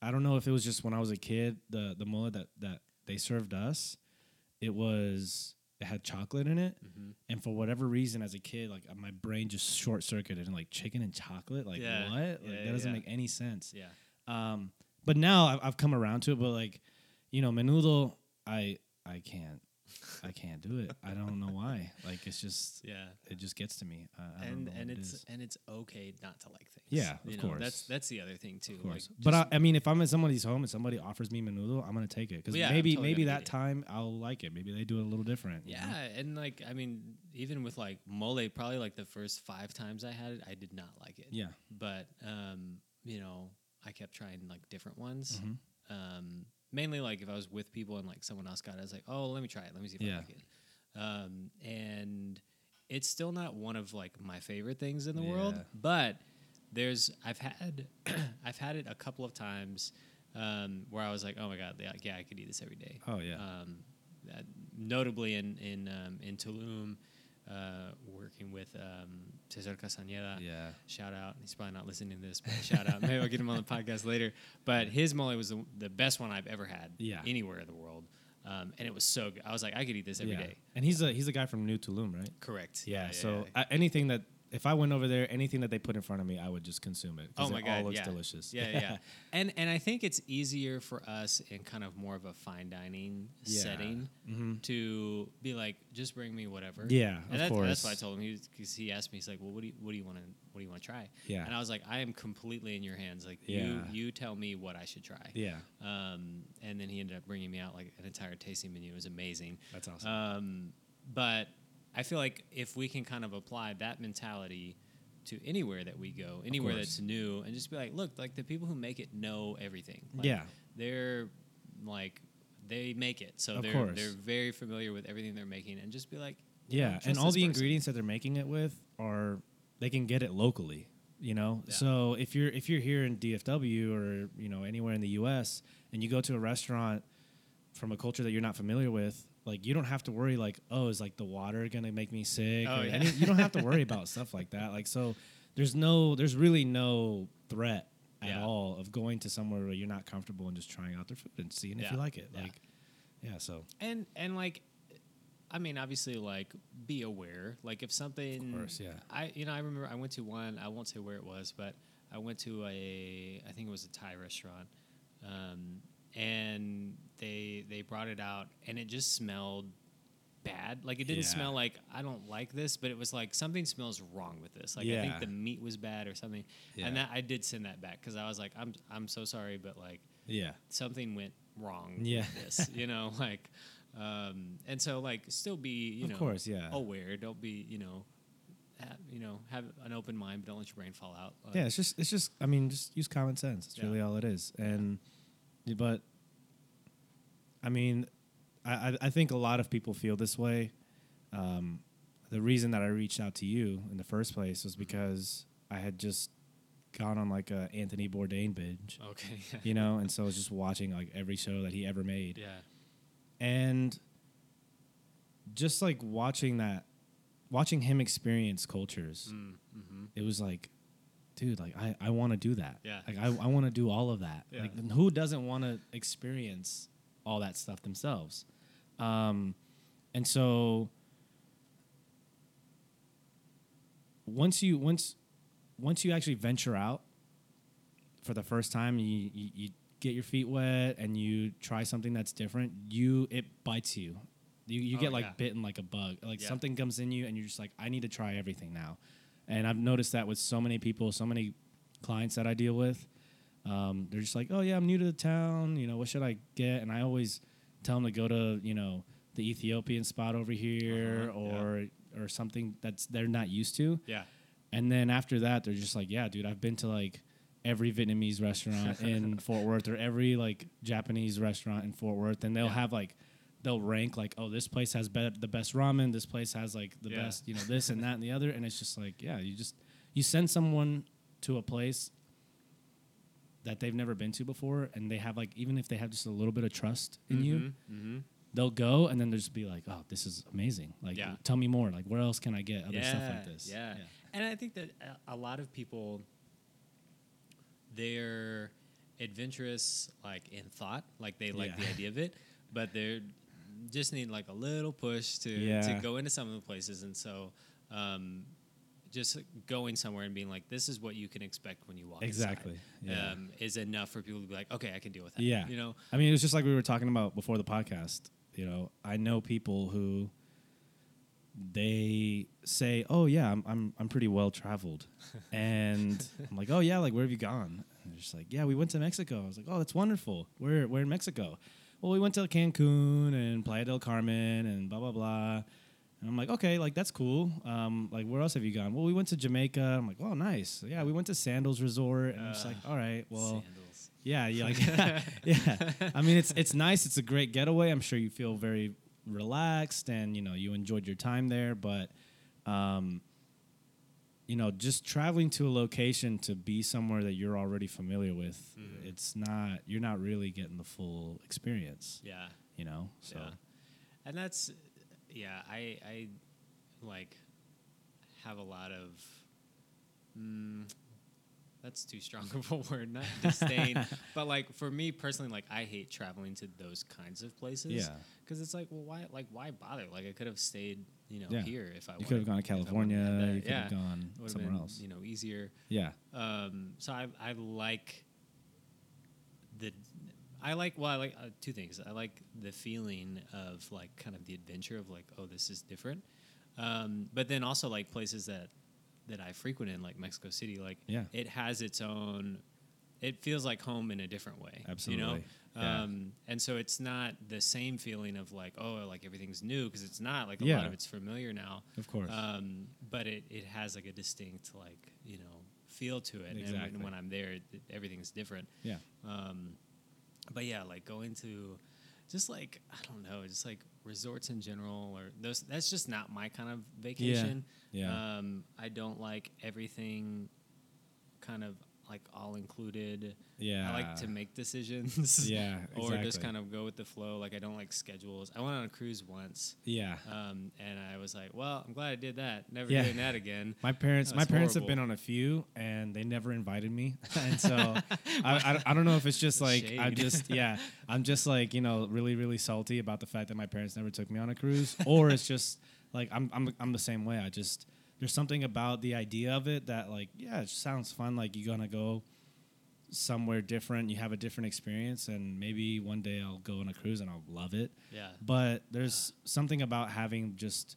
Speaker 2: I don't know if it was just when I was a kid the the mole that that they served us, it was it had chocolate in it,
Speaker 1: hmm
Speaker 2: and for whatever reason as a kid like my brain just short circuited and like chicken and chocolate like
Speaker 1: Yeah.
Speaker 2: what like
Speaker 1: Yeah,
Speaker 2: that doesn't make any sense.
Speaker 1: yeah,
Speaker 2: Um, but now I've, I've come around to it. But like, you know, menudo, I I can't I can't do it. I don't know why. Like it's just
Speaker 1: yeah.
Speaker 2: it just gets to me. I,
Speaker 1: And
Speaker 2: know
Speaker 1: and
Speaker 2: what it
Speaker 1: it's and it's okay not to like things.
Speaker 2: Yeah,
Speaker 1: you
Speaker 2: of
Speaker 1: know,
Speaker 2: course.
Speaker 1: That's that's the other thing too.
Speaker 2: of course.
Speaker 1: Like,
Speaker 2: but I, I mean, if I'm at somebody's home and somebody offers me menudo, I'm gonna take it because
Speaker 1: yeah,
Speaker 2: maybe
Speaker 1: totally
Speaker 2: maybe that time I'll like it. Maybe they do it a little different. you know?
Speaker 1: yeah, and like I mean, even with like mole, probably like the first five times I had it, I did not like it.
Speaker 2: Yeah.
Speaker 1: but um, you know, I kept trying like different ones.
Speaker 2: Mhm.
Speaker 1: Um, mainly like if I was with people and like someone else got it, I was like, oh, let me try it. Let me see if I like it. Um, and it's still not one of like my favorite things in the world, but there's I've had I've had it a couple of times um, where I was like, oh my god, yeah, yeah, I could eat this every day.
Speaker 2: Oh yeah.
Speaker 1: Um, notably in in um, in Tulum, uh, working with um, Cesar Castañeda.
Speaker 2: yeah.
Speaker 1: Shout out. He's probably not listening to this, but shout out. Maybe I'll get him on the podcast later. But his mole was the, the best one I've ever had
Speaker 2: Yeah.
Speaker 1: anywhere in the world. Um, and it was so good. I was like, I could eat this every day.
Speaker 2: yeah. And he's a he's a guy from New Tulum, right?
Speaker 1: Correct.
Speaker 2: Yeah. so Uh, anything that if I went over there, anything that they put in front of me, I would just consume it.
Speaker 1: Oh my
Speaker 2: it
Speaker 1: God,
Speaker 2: all looks
Speaker 1: yeah.
Speaker 2: delicious.
Speaker 1: yeah, yeah. And and I think it's easier for us in kind of more of a fine dining
Speaker 2: Yeah.
Speaker 1: setting
Speaker 2: hmm
Speaker 1: to be like, just bring me whatever.
Speaker 2: Yeah,
Speaker 1: And
Speaker 2: of
Speaker 1: that's,
Speaker 2: course.
Speaker 1: that's why I told him. He because he asked me, he's like, well, what do you what do you want to what do you want to try?
Speaker 2: Yeah.
Speaker 1: And I was like, I am completely in your hands. Like
Speaker 2: Yeah.
Speaker 1: you you tell me what I should try.
Speaker 2: Yeah.
Speaker 1: Um, and then he ended up bringing me out like an entire tasting menu. It was amazing.
Speaker 2: That's awesome.
Speaker 1: Um, but I feel like if we can kind of apply that mentality to anywhere that we go, anywhere that's new, and just be like, look, like the people who make it know everything. Like,
Speaker 2: yeah.
Speaker 1: they're like they make it, so
Speaker 2: Of
Speaker 1: they're
Speaker 2: course.
Speaker 1: they're very familiar with everything they're making, and just be like,
Speaker 2: Yeah, and all the
Speaker 1: person.
Speaker 2: ingredients that they're making it with are they can get it locally. You know,
Speaker 1: Yeah.
Speaker 2: so if you're if you're here in DFW or you know anywhere in the U.S. and you go to a restaurant from a culture that you're not familiar with, like you don't have to worry like oh is like the water gonna make me sick?
Speaker 1: Oh, yeah.
Speaker 2: any, you don't have to worry about stuff like that. Like so, there's no there's really no threat at
Speaker 1: Yeah.
Speaker 2: all of going to somewhere where you're not comfortable and just trying out their food and seeing if you like it.
Speaker 1: Yeah.
Speaker 2: Like yeah, so
Speaker 1: and and like I mean, obviously, like be aware. Like if something, of
Speaker 2: course, yeah.
Speaker 1: I you know I remember I went to one. I won't say where it was, but I went to a I think it was a Thai restaurant, um, and they they brought it out, and it just smelled bad. Like it didn't
Speaker 2: Yeah.
Speaker 1: smell like I don't like this, but it was like something smells wrong with this. Like I think the meat was bad or something.
Speaker 2: Yeah.
Speaker 1: And that I did send that back because I was like, I'm I'm so sorry, but like
Speaker 2: Yeah.
Speaker 1: something went wrong
Speaker 2: Yeah.
Speaker 1: with this. You know, like um and so like still be, you
Speaker 2: Of
Speaker 1: know
Speaker 2: course, yeah.
Speaker 1: aware. Don't be, you know have, you know, have an open mind, but don't let your brain fall out. Like,
Speaker 2: Yeah, it's just it's just I mean, just use common sense. It's
Speaker 1: Yeah.
Speaker 2: really all it is. And but I mean, I I- think a lot of people feel this way. Um, the reason that I reached out to you in the first place was because I had just gone on like a Anthony Bourdain binge,
Speaker 1: Okay.
Speaker 2: you know, and so I was just watching like every show that he ever made.
Speaker 1: yeah.
Speaker 2: and just like watching that watching him experience cultures
Speaker 1: Mm, hmm
Speaker 2: it was like dude like i, I want to do that
Speaker 1: Yeah.
Speaker 2: like i, I want to do all of that
Speaker 1: Yeah.
Speaker 2: like who doesn't want to experience all that stuff themselves um, and so once you once once you actually venture out for the first time you, you, you get your feet wet and you try something that's different you it bites you you, you
Speaker 1: Oh,
Speaker 2: get like
Speaker 1: yeah.
Speaker 2: bitten like a bug like
Speaker 1: Yeah.
Speaker 2: something comes in you and you're just like i need to try everything now and i've noticed that with so many people so many clients that i deal with um, they're just like oh yeah i'm new to the town you know what should i get and i always tell them to go to you know the ethiopian spot over here
Speaker 1: Uh-huh, yeah.
Speaker 2: or or something that's they're not used to
Speaker 1: Yeah.
Speaker 2: and then after that, they're just like, yeah, dude, I've been to like every Vietnamese restaurant in Fort Worth or every like Japanese restaurant in Fort Worth, and they'll
Speaker 1: Yeah.
Speaker 2: have like they'll rank like, oh, this place has be- the best ramen, this place has like the
Speaker 1: Yeah.
Speaker 2: best, you know, this and that and the other, and it's just like, yeah, you just you send someone to a place that they've never been to before, and they have like even if they have just a little bit of trust in you,
Speaker 1: hmm
Speaker 2: they'll go and then they'll just be like, oh, this is amazing. Like,
Speaker 1: Yeah.
Speaker 2: tell me more. Like, where else can I get other stuff like this?
Speaker 1: Yeah. And I think that a- lot of people, they're adventurous, like in thought, like they like
Speaker 2: Yeah.
Speaker 1: the idea of it, but they're just need like a little push to to go into some of the places, and so. Um, just going somewhere and being like, "This is what you can expect when you walk." inside,"
Speaker 2: Exactly. Yeah.
Speaker 1: um, is enough for people to be like, "Okay, I can deal with that."
Speaker 2: Yeah.
Speaker 1: you know.
Speaker 2: I mean, it was just like we were talking about before the podcast. You know, I know people who they say, "Oh yeah, I'm I'm I'm pretty well traveled," and I'm like, "Oh yeah, like where have you gone?" And they're just like, "Yeah, we went to Mexico." I was like, "Oh, that's wonderful. Where where in Mexico?" Well, we went to Cancun and Playa del Carmen and blah blah blah. And I'm like, okay, like that's cool. Um, like where else have you gone? Well, we went to Jamaica. I'm like, oh, nice. Yeah, we went to Sandals Resort. And I'm just
Speaker 1: Uh,
Speaker 2: like, all right, well,
Speaker 1: Sandals.
Speaker 2: yeah, yeah, like, yeah. I mean, it's it's nice. It's a great getaway. I'm sure you feel very relaxed and you know you enjoyed your time there. But, um, you know, just traveling to a location to be somewhere that you're already familiar with,
Speaker 1: Mhm.
Speaker 2: it's not. You're not really getting the full experience.
Speaker 1: Yeah.
Speaker 2: You know. So
Speaker 1: Yeah. And that's yeah, I I like have a lot of mm, that's too strong of a word, not disdain, but like for me personally, like I hate traveling to those kinds of places.
Speaker 2: Yeah.
Speaker 1: because it's like, well, why, like, why bother? Like, I could have stayed, you know,
Speaker 2: Yeah.
Speaker 1: here if I. Wanted.
Speaker 2: You could have gone to
Speaker 1: if I wanted
Speaker 2: California. You could
Speaker 1: yeah.
Speaker 2: have gone
Speaker 1: Would've
Speaker 2: somewhere
Speaker 1: been,
Speaker 2: else.
Speaker 1: You know, easier.
Speaker 2: Yeah.
Speaker 1: Um, so I I like the I like well I like uh, two things. I like the feeling of like kind of the adventure of like oh this is different, um, but then also like places that that I frequent in like Mexico City like
Speaker 2: Yeah.
Speaker 1: it has its own. It feels like home in a different way. Absolutely. You know.
Speaker 2: Yeah.
Speaker 1: Um, and so it's not the same feeling of like oh like everything's new because it's not like a
Speaker 2: Yeah.
Speaker 1: lot of it's familiar now.
Speaker 2: Of course.
Speaker 1: Um, but it, it has like a distinct like you know feel to it. And
Speaker 2: Exactly.
Speaker 1: when, when I'm there, it, everything's different.
Speaker 2: yeah.
Speaker 1: Um, but yeah, like going to just like I don't know, just like resorts in general, or those. That's just not my kind of vacation.
Speaker 2: Yeah.
Speaker 1: Um, I don't like everything kind of like all included.
Speaker 2: Yeah.
Speaker 1: I like to make decisions.
Speaker 2: Yeah.
Speaker 1: or just kind of go with the flow. Like I don't like schedules. I went on a cruise once.
Speaker 2: Yeah.
Speaker 1: Um, and I was like, well, I'm glad I did that. Never
Speaker 2: Yeah.
Speaker 1: doing that again.
Speaker 2: My parents, my parents have been on a few, and they never invited me, and so I, I, I don't know if it's just like I'm just yeah I'm just like you know really really salty about the fact that my parents never took me on a cruise, or it's just like I'm I'm I'm the same way. I just there's something about the idea of it that like yeah it sounds fun. Like you're gonna go somewhere different, you have a different experience, and maybe one day I'll go on a cruise and I'll love it.
Speaker 1: Yeah.
Speaker 2: But there's something about having just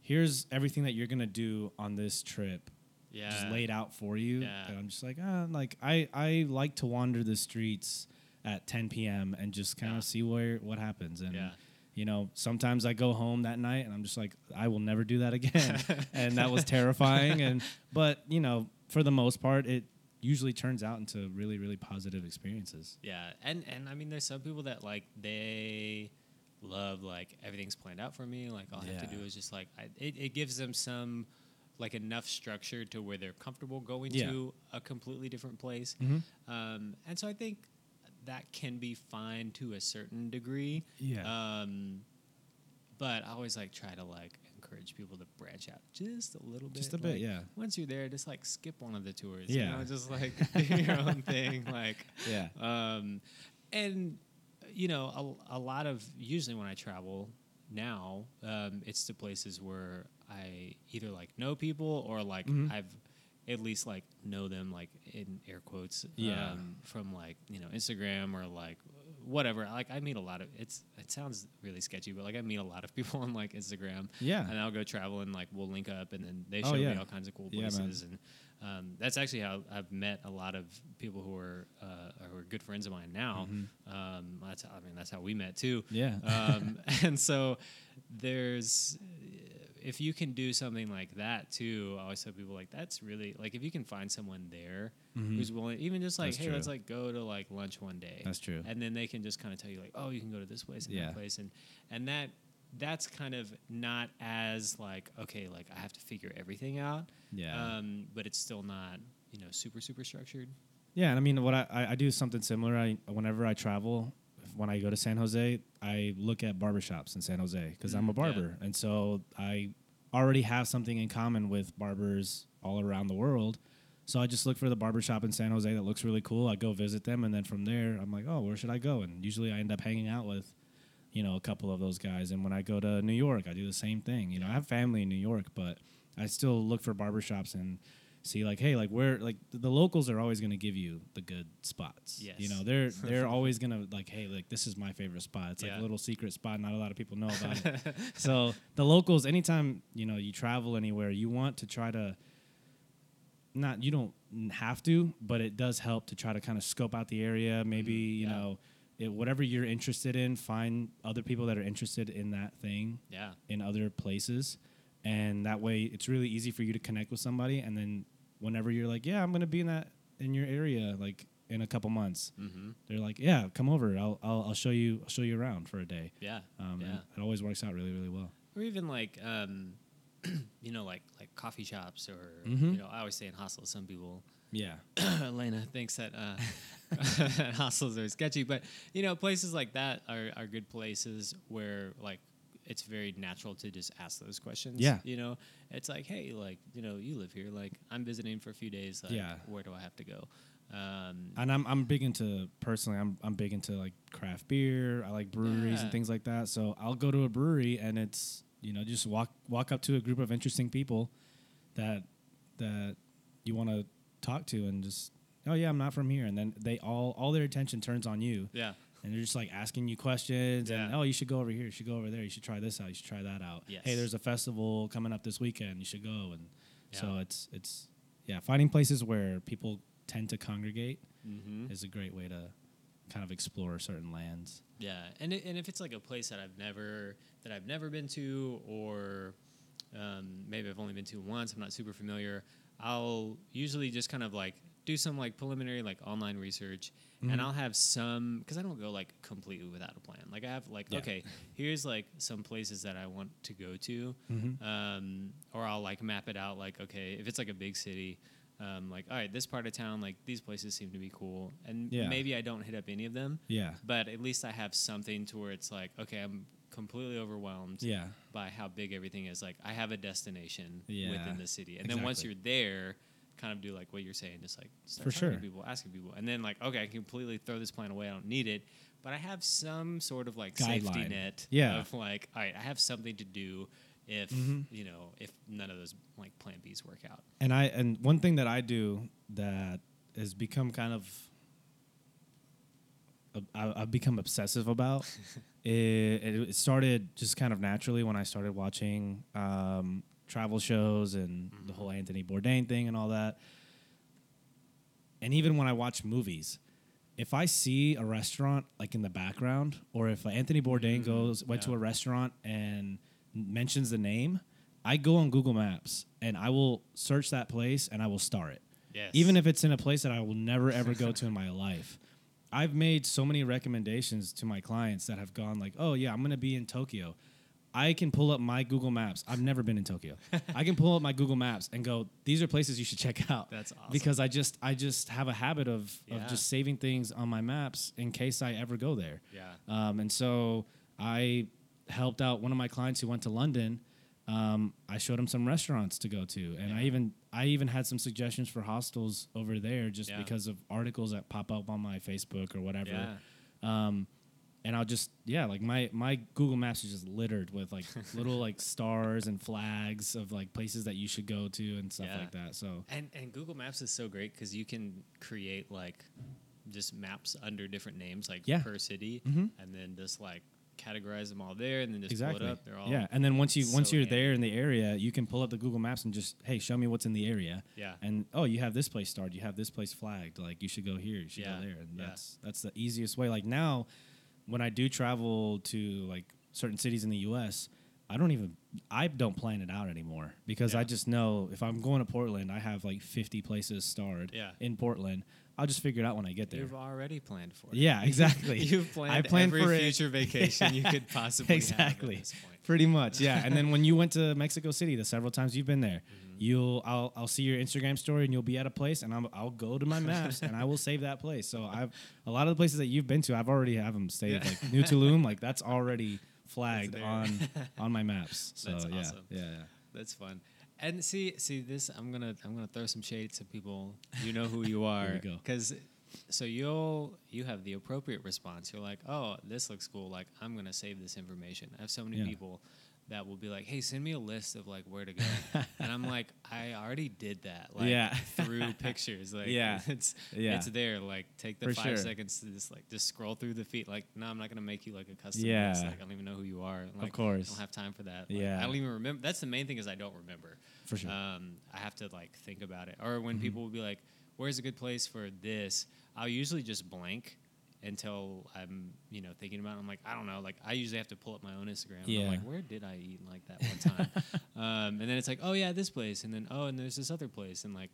Speaker 2: here's everything that you're gonna do on this trip
Speaker 1: Yeah.
Speaker 2: just laid out for you.
Speaker 1: Yeah.
Speaker 2: And I'm just like, ah, like I I like to wander the streets at 10 p.m. and just kind of
Speaker 1: Yeah.
Speaker 2: see where what happens. And
Speaker 1: Yeah.
Speaker 2: You know, sometimes I go home that night and I'm just like, I will never do that again. and that was terrifying. And but you know, for the most part, it usually turns out into really really positive experiences.
Speaker 1: Yeah, and and I mean, there's some people that like they love like everything's planned out for me. Like all I have to do is just like I, it, it gives them some like enough structure to where they're comfortable going
Speaker 2: Yeah.
Speaker 1: to a completely different place.
Speaker 2: Mhm.
Speaker 1: Um, and so I think that can be fine to a certain degree.
Speaker 2: Yeah.
Speaker 1: Um, but I always like try to like encourage people to branch out just a little bit.
Speaker 2: Just a bit,
Speaker 1: like,
Speaker 2: yeah.
Speaker 1: Once you're there, just like skip one of the tours.
Speaker 2: Yeah.
Speaker 1: You know, just like do your own thing. Like
Speaker 2: yeah.
Speaker 1: um, and you know, a, a lot of usually when I travel now, um, it's to places where I either like know people or like
Speaker 2: Mhm.
Speaker 1: I've at least like know them like in air quotes
Speaker 2: Yeah.
Speaker 1: um, from like you know Instagram or like whatever like I meet a lot of it's it sounds really sketchy but like I meet a lot of people on like Instagram
Speaker 2: Yeah.
Speaker 1: and I'll go travel and like we'll link up and then they
Speaker 2: Oh,
Speaker 1: show
Speaker 2: yeah.
Speaker 1: me all kinds of cool
Speaker 2: Yeah,
Speaker 1: places and um, that's actually how I've met a lot of people who are uh, who are good friends of mine now.
Speaker 2: Mm-hmm.
Speaker 1: Um, that's how, I mean that's how we met too.
Speaker 2: Yeah.
Speaker 1: Um, and so there's if you can do something like that too. I always tell people like that's really like if you can find someone there
Speaker 2: Mhm.
Speaker 1: who's willing, even just like
Speaker 2: That's
Speaker 1: hey,
Speaker 2: true.
Speaker 1: let's like go to like lunch one day.
Speaker 2: That's true.
Speaker 1: And then they can just kind of tell you like, oh, you can go to this place and
Speaker 2: Yeah.
Speaker 1: that place, and and that that's kind of not as like okay, like I have to figure everything out.
Speaker 2: Yeah.
Speaker 1: Um, but it's still not you know super super structured.
Speaker 2: Yeah, and I mean, what I, I, I do something similar. I whenever I travel, when I go to San Jose, I look at barbershops in San Jose because I'm a
Speaker 1: Mm, yeah.
Speaker 2: barber, and so I already have something in common with barbers all around the world. So I just look for the barbershop in San Jose that looks really cool. I go visit them, and then from there, I'm like, oh, where should I go? And usually, I end up hanging out with, you know, a couple of those guys. And when I go to New York, I do the same thing. You know, I have family in New York, but I still look for barbershops and see like hey like where like the locals are always going to give you the good spots
Speaker 1: yes.
Speaker 2: you know they're they're always going to like hey like this is my favorite spot it's like
Speaker 1: Yeah.
Speaker 2: a little secret spot not a lot of people know about it so the locals anytime you know you travel anywhere you want to try to not you don't have to but it does help to try to kind of scope out the area mm-hmm. maybe you
Speaker 1: yeah.
Speaker 2: know it, whatever you're interested in find other people that are interested in that thing
Speaker 1: Yeah.
Speaker 2: in other places and that way it's really easy for you to connect with somebody and then whenever you're like yeah i'm going to be in that in your area like in a couple months
Speaker 1: Mm-hmm.
Speaker 2: they're like yeah come over i'll i'll, I'll show you i'll show you around for a day
Speaker 1: Yeah.
Speaker 2: um,
Speaker 1: yeah.
Speaker 2: it always works out really really well
Speaker 1: or even like um, you know like like coffee shops or
Speaker 2: Mhm.
Speaker 1: you know I always say in hostels some people
Speaker 2: yeah
Speaker 1: Elena thinks that uh, hostels are sketchy but you know places like that are, are good places where like it's very natural to just ask those questions
Speaker 2: Yeah.
Speaker 1: you know? It's like hey like you know you live here like I'm visiting for a few days like
Speaker 2: Yeah.
Speaker 1: where do I have to go? Um,
Speaker 2: and I'm, I'm big into personally I'm, I'm big into like craft beer. I like breweries
Speaker 1: Yeah.
Speaker 2: and things like that. So i'll go to a brewery and it's you know just walk walk up to a group of interesting people that that you want to talk to and just oh yeah i'm not from here. And then they all all their attention turns on you.
Speaker 1: Yeah
Speaker 2: and they're just like asking you questions and oh you should go over here you should go over there you should try this out you should try that out
Speaker 1: Yes.
Speaker 2: hey there's a festival coming up this weekend you should go and so it's it's yeah finding places where people tend to congregate
Speaker 1: mm-hmm.
Speaker 2: is a great way to kind of explore certain lands
Speaker 1: Yeah, and it, and if it's like a place that I've never that I've never been to, or um, maybe I've only been to once, I'm not super familiar. I'll usually just kind of like do some like preliminary like online research,
Speaker 2: Mhm.
Speaker 1: and I'll have some because I don't go like completely without a plan. Like I have like
Speaker 2: Yeah.
Speaker 1: okay, here's like some places that I want to go to,
Speaker 2: Mhm.
Speaker 1: um, or I'll like map it out. Like okay, if it's like a big city. Um, like all right, this part of town, like these places seem to be cool, and
Speaker 2: Yeah.
Speaker 1: maybe I don't hit up any of them,
Speaker 2: yeah
Speaker 1: but at least I have something to where it's like, okay, I'm completely overwhelmed
Speaker 2: yeah
Speaker 1: by how big everything is. Like, I have a destination
Speaker 2: Yeah,
Speaker 1: within the city, and then once you're there, kind of do like what you're saying, just like
Speaker 2: For sure.
Speaker 1: people, asking people, and then like, okay, I can completely throw this plan away. I don't need it, but I have some sort of like safety net.
Speaker 2: Yeah.
Speaker 1: of like, all right, I have something to do if
Speaker 2: Mhm.
Speaker 1: you know if none of those like plan B's work out.
Speaker 2: and I and one thing that I do that has become kind of I, I've become obsessive about. it, it started just kind of naturally when I started watching um, travel shows and the mm-hmm. whole Anthony Bourdain thing and all that. And even when I watch movies, if I see a restaurant like in the background, or if Anthony Bourdain mm, goes went to a restaurant and mentions the name, I go on Google Maps and I will search that place and I will star it
Speaker 1: Yes.
Speaker 2: even if it's in a place that I will never ever go to in my life. I've made so many recommendations to my clients that have gone like, "Oh yeah, I'm going to be in Tokyo." I can pull up my Google Maps. I've never been in Tokyo. I can pull up my Google Maps and go, "These are places you should check out."
Speaker 1: That's awesome.
Speaker 2: Because I just I just have a habit of
Speaker 1: Yeah.
Speaker 2: of just saving things on my maps in case I ever go there.
Speaker 1: Yeah.
Speaker 2: Um, and so I helped out one of my clients who went to London. Um, I showed him some restaurants to go to, and I even I even had some suggestions for hostels over there just
Speaker 1: Yeah.
Speaker 2: because of articles that pop up on my Facebook or whatever.
Speaker 1: Yeah.
Speaker 2: Um, and I'll just yeah, like my my Google Maps is just littered with like little like stars and flags of like places that you should go to and stuff
Speaker 1: Yeah.
Speaker 2: like that. So
Speaker 1: And and Google Maps is so great because you can create like just maps under different names, like
Speaker 2: Yeah.
Speaker 1: per city,
Speaker 2: Mhm.
Speaker 1: and then just like categorize them all there, and then just
Speaker 2: exactly.
Speaker 1: pull it up. They're all
Speaker 2: yeah, and then once you once you're there in the area, you can pull up the Google Maps and just hey, show me what's in the area.
Speaker 1: yeah.
Speaker 2: and oh you have this place starred you have this place flagged like you should go here you should
Speaker 1: Yeah,
Speaker 2: go there and
Speaker 1: yeah.
Speaker 2: that's that's the easiest way like now when i do travel to like certain cities in the us i don't even i don't plan it out anymore because i just know if i'm going to portland i have like 50 places starred
Speaker 1: Yeah.
Speaker 2: in portland i'll just figure it out when i get there
Speaker 1: You've already planned for it.
Speaker 2: yeah exactly
Speaker 1: You've planned,
Speaker 2: I planned
Speaker 1: every
Speaker 2: for it.
Speaker 1: future vacation you could possibly
Speaker 2: exactly
Speaker 1: have at this point.
Speaker 2: pretty much yeah and then when you went to mexico city the several times you've been there
Speaker 1: Mm-hmm.
Speaker 2: you'll I'll, I'll see your instagram story and you'll be at a place and I'm, i'll go to my maps and i will save that place so i've a lot of the places that you've been to i've already have them saved
Speaker 1: Yeah.
Speaker 2: like new tulum like that's already flagged on on my maps so
Speaker 1: That's
Speaker 2: yeah
Speaker 1: awesome.
Speaker 2: yeah yeah
Speaker 1: That's fun. And see, see this. I'm gonna, I'm gonna throw some shade to people. You know who you are. Because, so you'll, you have the appropriate response. You're like, oh, this looks cool. Like, I'm gonna save this information. I have so many
Speaker 2: Yeah.
Speaker 1: people that will be like, hey, send me a list of like where to go, and I'm like, I already did that. Like,
Speaker 2: Yeah.
Speaker 1: through pictures. Like,
Speaker 2: Yeah.
Speaker 1: it's,
Speaker 2: Yeah.
Speaker 1: it's there. Like, take the
Speaker 2: For
Speaker 1: five
Speaker 2: sure.
Speaker 1: seconds to just like just scroll through the feed. Like, no, I'm not gonna make you like a custom
Speaker 2: Yeah.
Speaker 1: list. Like, I don't even know who you are. Like, I
Speaker 2: course.
Speaker 1: I don't have time for that. Like,
Speaker 2: Yeah.
Speaker 1: I don't even remember. That's the main thing is I don't remember.
Speaker 2: For sure.
Speaker 1: Um, I have to like think about it. Or when
Speaker 2: Mm-hmm.
Speaker 1: people will be like, "Where's a good place for this?" I'll usually just blank until I'm you know thinking about. it. I'm like, I don't know. Like I usually have to pull up my own Instagram.
Speaker 2: Yeah.
Speaker 1: I'm like, where did I eat like that one time? um, and then it's like, oh yeah, this place, and then oh, and there's this other place, and like.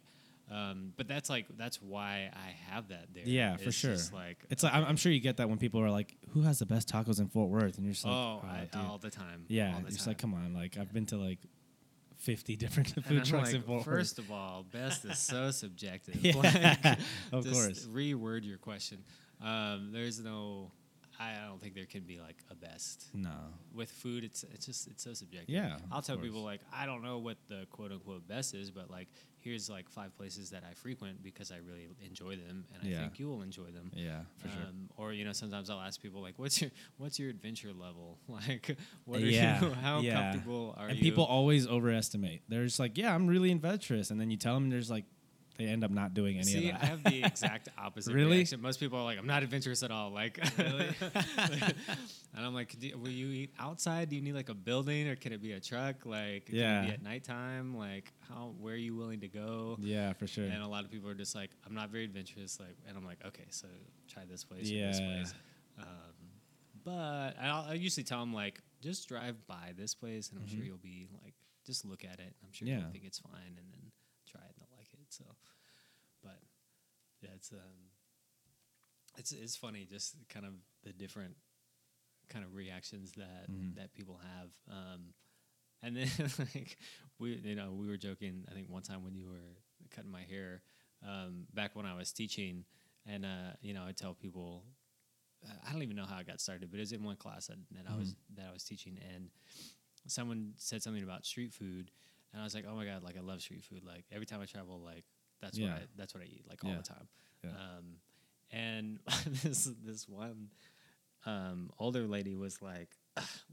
Speaker 1: Um, but that's like that's why I have that there.
Speaker 2: yeah for sure
Speaker 1: like
Speaker 2: it's like I'm, I'm sure you get that when people are like who has the best tacos in fort worth and you're just like
Speaker 1: oh,
Speaker 2: "Oh,
Speaker 1: I, all the time.
Speaker 2: yeah
Speaker 1: all the
Speaker 2: you're just like come on like i've been to like 50 different food trucks
Speaker 1: like,
Speaker 2: in fort worth
Speaker 1: first of all, best is so subjective.
Speaker 2: Yeah,
Speaker 1: Like,
Speaker 2: of
Speaker 1: just
Speaker 2: course.
Speaker 1: Reword your question. Um, there's no. I don't think there can be like a best
Speaker 2: no
Speaker 1: with food. It's it's just it's so subjective.
Speaker 2: Yeah,
Speaker 1: I'll tell people like I don't know what the quote unquote best is, but like here's like five places that I frequent because I really enjoy them, and I
Speaker 2: Yeah.
Speaker 1: think you will enjoy them.
Speaker 2: yeah for sure
Speaker 1: Um, or you know, sometimes I'll ask people like, "What's your what's your adventure level? Like, what are
Speaker 2: yeah,
Speaker 1: you? How
Speaker 2: yeah.
Speaker 1: comfortable are
Speaker 2: and
Speaker 1: you?"
Speaker 2: And people always overestimate. They're just like, yeah, I'm really adventurous, and then you tell them there's like, they end up not doing any
Speaker 1: See,
Speaker 2: of that.
Speaker 1: I have the exact opposite
Speaker 2: Really?
Speaker 1: reaction. Most people are like, "I'm not adventurous at all." Like, really? and I'm like, Do, "Will you eat outside? Do you need like a building, or can it be a truck? Like, can it
Speaker 2: Yeah.
Speaker 1: be at nighttime? Like, how? Where are you willing to go?"
Speaker 2: yeah, for sure.
Speaker 1: And a lot of people are just like, "I'm not very adventurous." Like, and I'm like, "Okay, so try this place or this place." Um, but I'll, I usually tell them like, just drive by this place, and I'm sure
Speaker 2: Mhm.
Speaker 1: you'll be like, just look at it. I'm sure
Speaker 2: Yeah.
Speaker 1: you'll think it's fine, and then try it and they'll like it. So, but yeah, it's um, it's it's funny just kind of the different kind of reactions that
Speaker 2: Mhm.
Speaker 1: that people have. Um, and then like we you know we were joking. I think one time when you were cutting my hair um, back when I was teaching, and uh, you know I tell people. uh, I don't even know how I got started, but it was in one class that, that I was that I was teaching, and someone said something about street food, and I was like, "Oh my god! Like I love street food. Like every time I travel, like that's
Speaker 2: Yeah.
Speaker 1: what I that's what I eat like all
Speaker 2: Yeah.
Speaker 1: the time." Um, and this this one um, older lady was like,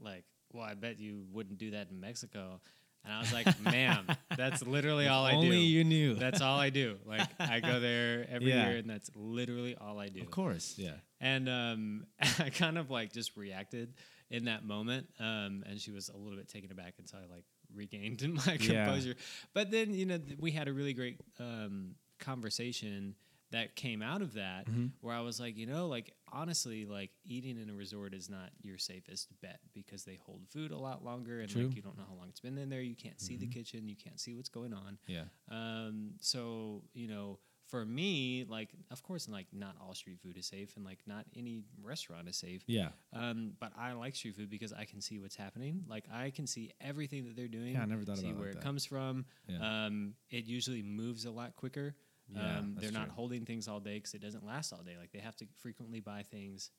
Speaker 1: like, well, I bet you wouldn't do that in Mexico. And I was like, "Ma'am, that's literally all I do.
Speaker 2: Only you knew.
Speaker 1: That's all I do. Like I go there every
Speaker 2: Yeah.
Speaker 1: year, and that's literally all I do."
Speaker 2: of course, yeah.
Speaker 1: And um, I kind of like just reacted in that moment. Um, and she was a little bit taken aback until I like regained in my
Speaker 2: Yeah.
Speaker 1: composure. But then, you know, th- we had a really great um, conversation that came out of that
Speaker 2: Mm-hmm.
Speaker 1: where I was like, you know, like honestly, like eating in a resort is not your safest bet because they hold food a lot longer and
Speaker 2: True. Mm-hmm.
Speaker 1: like you don't know how long it's been in there. You can't see the kitchen, you can't see what's going on.
Speaker 2: Yeah.
Speaker 1: Um, so you know, for me, like, of course, like not all street food is safe, and like not any restaurant is safe.
Speaker 2: Yeah.
Speaker 1: Um, but I like street food because I can see what's happening. Like I can see everything that they're doing.
Speaker 2: Yeah, I never thought
Speaker 1: see
Speaker 2: about
Speaker 1: where
Speaker 2: like
Speaker 1: it
Speaker 2: that.
Speaker 1: comes from.
Speaker 2: Yeah.
Speaker 1: Um, it usually moves a lot quicker.
Speaker 2: Yeah,
Speaker 1: um, they're not
Speaker 2: true.
Speaker 1: holding things all day because it doesn't last all day. Like they have to frequently buy things,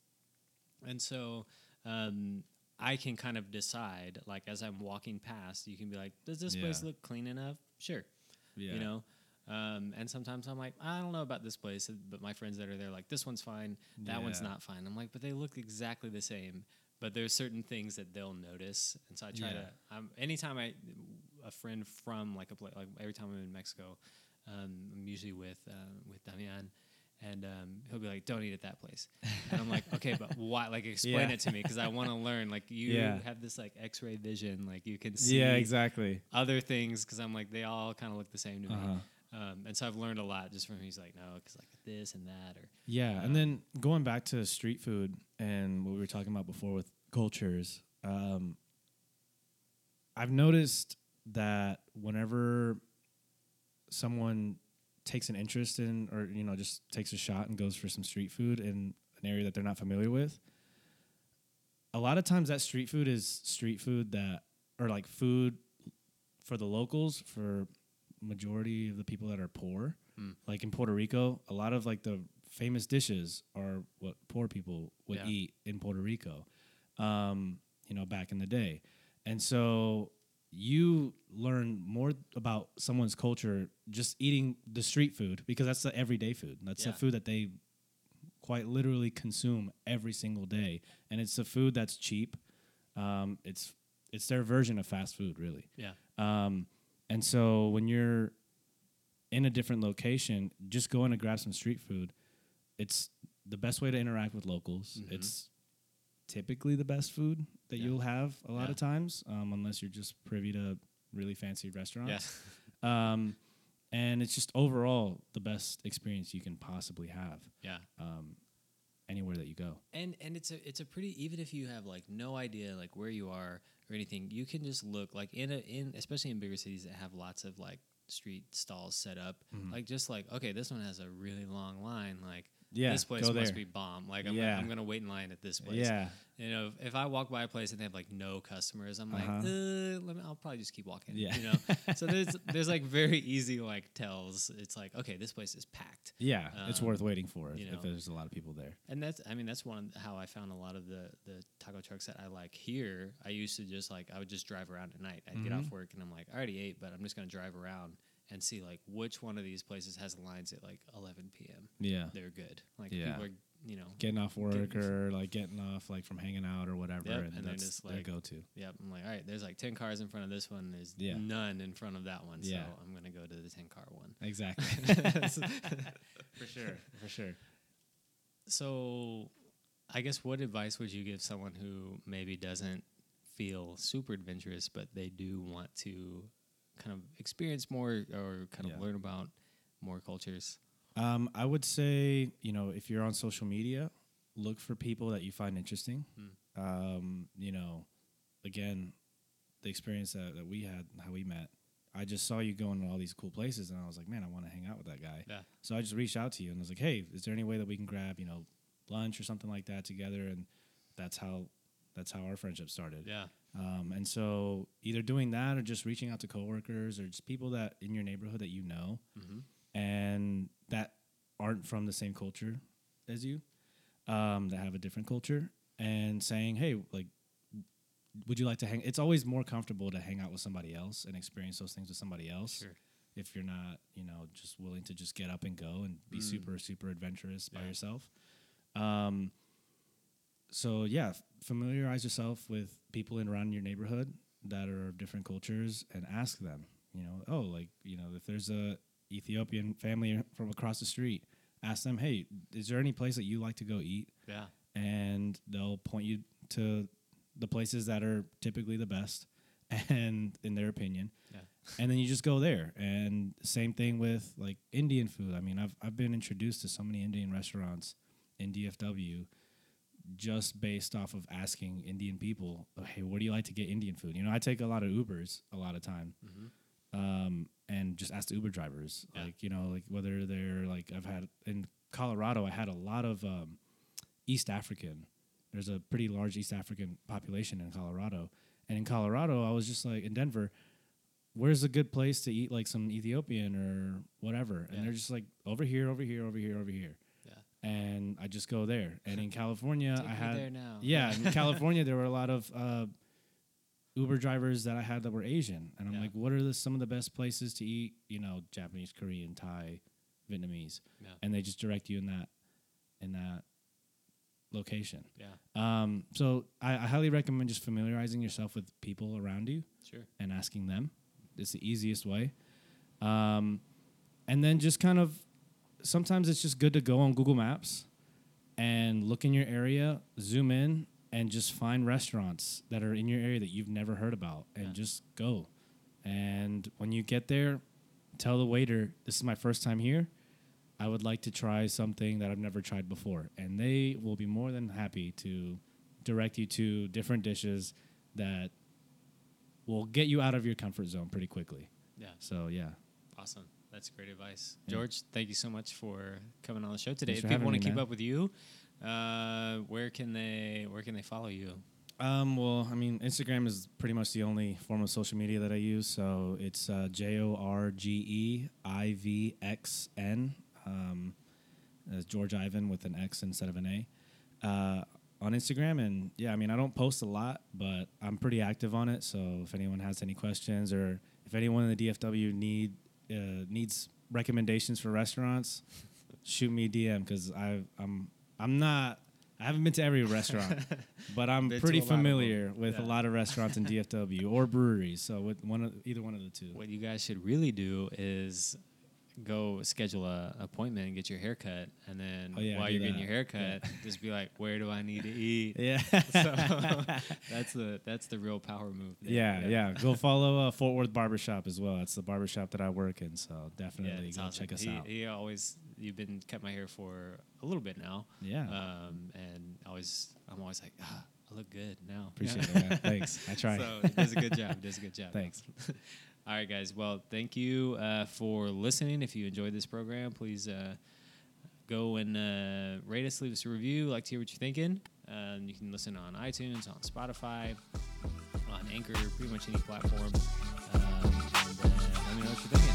Speaker 1: and so um, I can kind of decide. Like as I'm walking past, you can be like, "Does this place look clean enough?" Sure
Speaker 2: Yeah.
Speaker 1: you know um, and sometimes i'm like i don't know about this place but my friends that are there like this one's fine that one's not fine i'm like but they look exactly the same but there's certain things that they'll notice and so i try
Speaker 2: Yeah.
Speaker 1: to um, anytime i a friend from like a place like every time i'm in mexico um, i'm usually with uh, with damian and um, he'll be like, "Don't eat at that place," and I'm like, "Okay, but why? Like, explain
Speaker 2: Yeah.
Speaker 1: it to me because I want to learn. Like, you
Speaker 2: Yeah.
Speaker 1: have this like X-ray vision, like you can see
Speaker 2: Yeah, exactly.
Speaker 1: other things because I'm like they all kind of look the same to me. Um, and so I've learned a lot just from him. He's like, no, because like this and that, or
Speaker 2: Yeah, and then going back to street food and what we were talking about before with cultures, um, I've noticed that whenever someone takes an interest in, or you know, just takes a shot and goes for some street food in an area that they're not familiar with, a lot of times that street food is street food that, or like food for the locals, for majority of the people that are poor.
Speaker 1: Mm.
Speaker 2: Like in Puerto Rico, a lot of like the famous dishes are what poor people would
Speaker 1: Yeah.
Speaker 2: eat in Puerto Rico. Um, you know, back in the day. And so you learn more about someone's culture just eating the street food because that's the everyday food. That's
Speaker 1: Yeah.
Speaker 2: the food that they quite literally consume every single day, and it's the food that's cheap. Um, it's it's their version of fast food, really.
Speaker 1: yeah,
Speaker 2: Um, and so when you're in a different location, just going to grab some street food, it's the best way to interact with locals.
Speaker 1: Mhm.
Speaker 2: It's typically the best food that
Speaker 1: Yeah.
Speaker 2: you'll have a lot
Speaker 1: Yeah.
Speaker 2: of times, um, unless you're just privy to really fancy restaurants.
Speaker 1: yeah,
Speaker 2: Um, and it's just overall the best experience you can possibly have
Speaker 1: yeah.
Speaker 2: um, anywhere that you go.
Speaker 1: And and it's a it's a pretty even if you have like no idea like where you are or anything, you can just look like in a in especially in bigger cities that have lots of like street stalls set up.
Speaker 2: Mhm.
Speaker 1: Like just like okay, this one has a really long line. Like
Speaker 2: Yeah,
Speaker 1: this place must be bomb. Like I'm
Speaker 2: Yeah.
Speaker 1: gonna, I'm gonna wait in line at this place.
Speaker 2: Yeah,
Speaker 1: You know, if I walk by a place and they have like no customers, I'm like,
Speaker 2: Uh-huh.
Speaker 1: uh, let me, I'll probably just keep walking.
Speaker 2: Yeah.
Speaker 1: You know, so there's there's like very easy like tells. It's like okay, this place is packed,
Speaker 2: yeah, it's
Speaker 1: Um,
Speaker 2: worth waiting for if,
Speaker 1: you
Speaker 2: if
Speaker 1: know.
Speaker 2: there's a lot of people there.
Speaker 1: and that's I mean that's one of how I found a lot of the the taco trucks that I like here. I used to just like I would just drive around at night. I'd get
Speaker 2: Mhm.
Speaker 1: off work and I'm like, I already ate, but I'm just gonna drive around and see like which one of these places has lines at like 11 p.m.
Speaker 2: Yeah,
Speaker 1: They're good. Like
Speaker 2: Yeah.
Speaker 1: people are you know
Speaker 2: getting off work
Speaker 1: Getting-
Speaker 2: or like getting off like from hanging out or whatever,
Speaker 1: Yep,
Speaker 2: and,
Speaker 1: and then
Speaker 2: that's
Speaker 1: just,
Speaker 2: their
Speaker 1: like,
Speaker 2: go-to.
Speaker 1: Yep. I'm like, all right, there's like 10 cars in front of this one. There's
Speaker 2: Yeah.
Speaker 1: none in front of that one.
Speaker 2: Yeah.
Speaker 1: So I'm going to go to the 10 car one.
Speaker 2: Exactly. for sure. For sure.
Speaker 1: So I guess what advice would you give someone who maybe doesn't feel super adventurous, but they do want to kind of experience more or kind
Speaker 2: Yeah.
Speaker 1: of learn about more cultures?
Speaker 2: Um, I would say, you know, if you're on social media, look for people that you find interesting.
Speaker 1: Hmm.
Speaker 2: Um, you know, again, the experience that, that we had, how we met, I just saw you going to all these cool places, and I was like, man, I want to hang out with that guy.
Speaker 1: Yeah.
Speaker 2: So I just reached out to you and I was like, hey, is there any way that we can grab, you know, lunch or something like that together? And that's how that's how our friendship started.
Speaker 1: Yeah.
Speaker 2: Um, and so either doing that or just reaching out to coworkers or just people that in your neighborhood that you know
Speaker 1: hmm
Speaker 2: and that aren't from the same culture as you, um, that have a different culture, and saying, "Hey, like, would you like to hang?" It's always more comfortable to hang out with somebody else and experience those things with somebody else.
Speaker 1: Sure.
Speaker 2: If you're not, you know, just willing to just get up and go and be
Speaker 1: Mm.
Speaker 2: super, super adventurous by yourself. Um, so yeah, familiarize yourself with people in around your neighborhood that are of different cultures and ask them. You know, oh, like you know, if there's a Ethiopian family from across the street, ask them, hey, is there any place that you like to go eat?
Speaker 1: Yeah.
Speaker 2: And they'll point you to the places that are typically the best, and in their opinion,
Speaker 1: Yeah.
Speaker 2: and then you just go there. And same thing with like Indian food. I mean, I've I've been introduced to so many Indian restaurants in DFW just based off of asking Indian people, oh, "Hey, where do you like to get Indian food?" You know, I take a lot of Ubers a lot of time, um, and just ask the Uber drivers,
Speaker 1: Yeah.
Speaker 2: like you know, like whether they're like I've had in Colorado, I had a lot of um, East African. There's a pretty large East African population in Colorado, and in Colorado, I was just like in Denver. Where's a good place to eat like some Ethiopian or whatever? And
Speaker 1: Yeah.
Speaker 2: they're just like over here, over here, over here, over here. And I just go there. And in California,
Speaker 1: Take
Speaker 2: I had
Speaker 1: there now.
Speaker 2: yeah, in California there were a lot of uh, Uber drivers that I had that were Asian, and I'm
Speaker 1: Yeah.
Speaker 2: like, what are the, some of the best places to eat? You know, Japanese, Korean, Thai, Vietnamese,
Speaker 1: Yeah.
Speaker 2: and they just direct you in that in that location.
Speaker 1: Yeah.
Speaker 2: Um, so I, I highly recommend just familiarizing yourself with people around you
Speaker 1: Sure.
Speaker 2: and asking them. It's the easiest way. Um, and then just kind of sometimes it's just good to go on Google Maps and look in your area, zoom in, and just find restaurants that are in your area that you've never heard about and
Speaker 1: Yeah.
Speaker 2: just go. And when you get there, tell the waiter, This is my first time here. I would like to try something that I've never tried before. And they will be more than happy to direct you to different dishes that will get you out of your comfort zone pretty quickly.
Speaker 1: Yeah.
Speaker 2: So, yeah.
Speaker 1: Awesome. That's great advice.
Speaker 2: Yeah.
Speaker 1: George, thank you so much for coming on the show today.
Speaker 2: Thanks
Speaker 1: if people want to keep
Speaker 2: man.
Speaker 1: up with you, uh, where can they where can they follow you?
Speaker 2: Um, well, I mean, Instagram is pretty much the only form of social media that I use. So it's uh, J O R G E I V X N. Um, as George Ivan with an X instead of an A. Uh, on Instagram, and yeah, I mean, I don't post a lot, but I'm pretty active on it. So if anyone has any questions, or if anyone in the DFW need uh, needs recommendations for restaurants, shoot me a DM because I I'm I'm not I haven't been to every restaurant, but I'm
Speaker 1: Been
Speaker 2: pretty
Speaker 1: a lot of them.
Speaker 2: familiar with
Speaker 1: Yeah.
Speaker 2: a lot of restaurants in DFW or breweries. So with one of either one of the two.
Speaker 1: What you guys should really do is go schedule a appointment and get your hair cut, and then
Speaker 2: Oh, yeah,
Speaker 1: while you're getting your hair cut, just be like, "Where do I need to eat?"
Speaker 2: Yeah.
Speaker 1: So that's the that's the real power move. there.
Speaker 2: yeah, yeah. Go follow uh, Fort Worth Barbershop as well. It's the barbershop that I work in. So definitely go
Speaker 1: awesome.
Speaker 2: check us
Speaker 1: he,
Speaker 2: out.
Speaker 1: He always you've been cut my hair for a little bit now.
Speaker 2: Yeah.
Speaker 1: Um, and always I'm always like, ah, I look good now.
Speaker 2: Appreciate it. Thanks. I try.
Speaker 1: So does a good job. Does a good job.
Speaker 2: Thanks.
Speaker 1: All right, guys. Well, thank you uh, for listening. If you enjoyed this program, please uh, go and uh, rate us, leave us a review, like to hear what you're thinking. Um, you can listen on iTunes, on Spotify, on Anchor, pretty much any platform. Um, and uh, let me know what you think.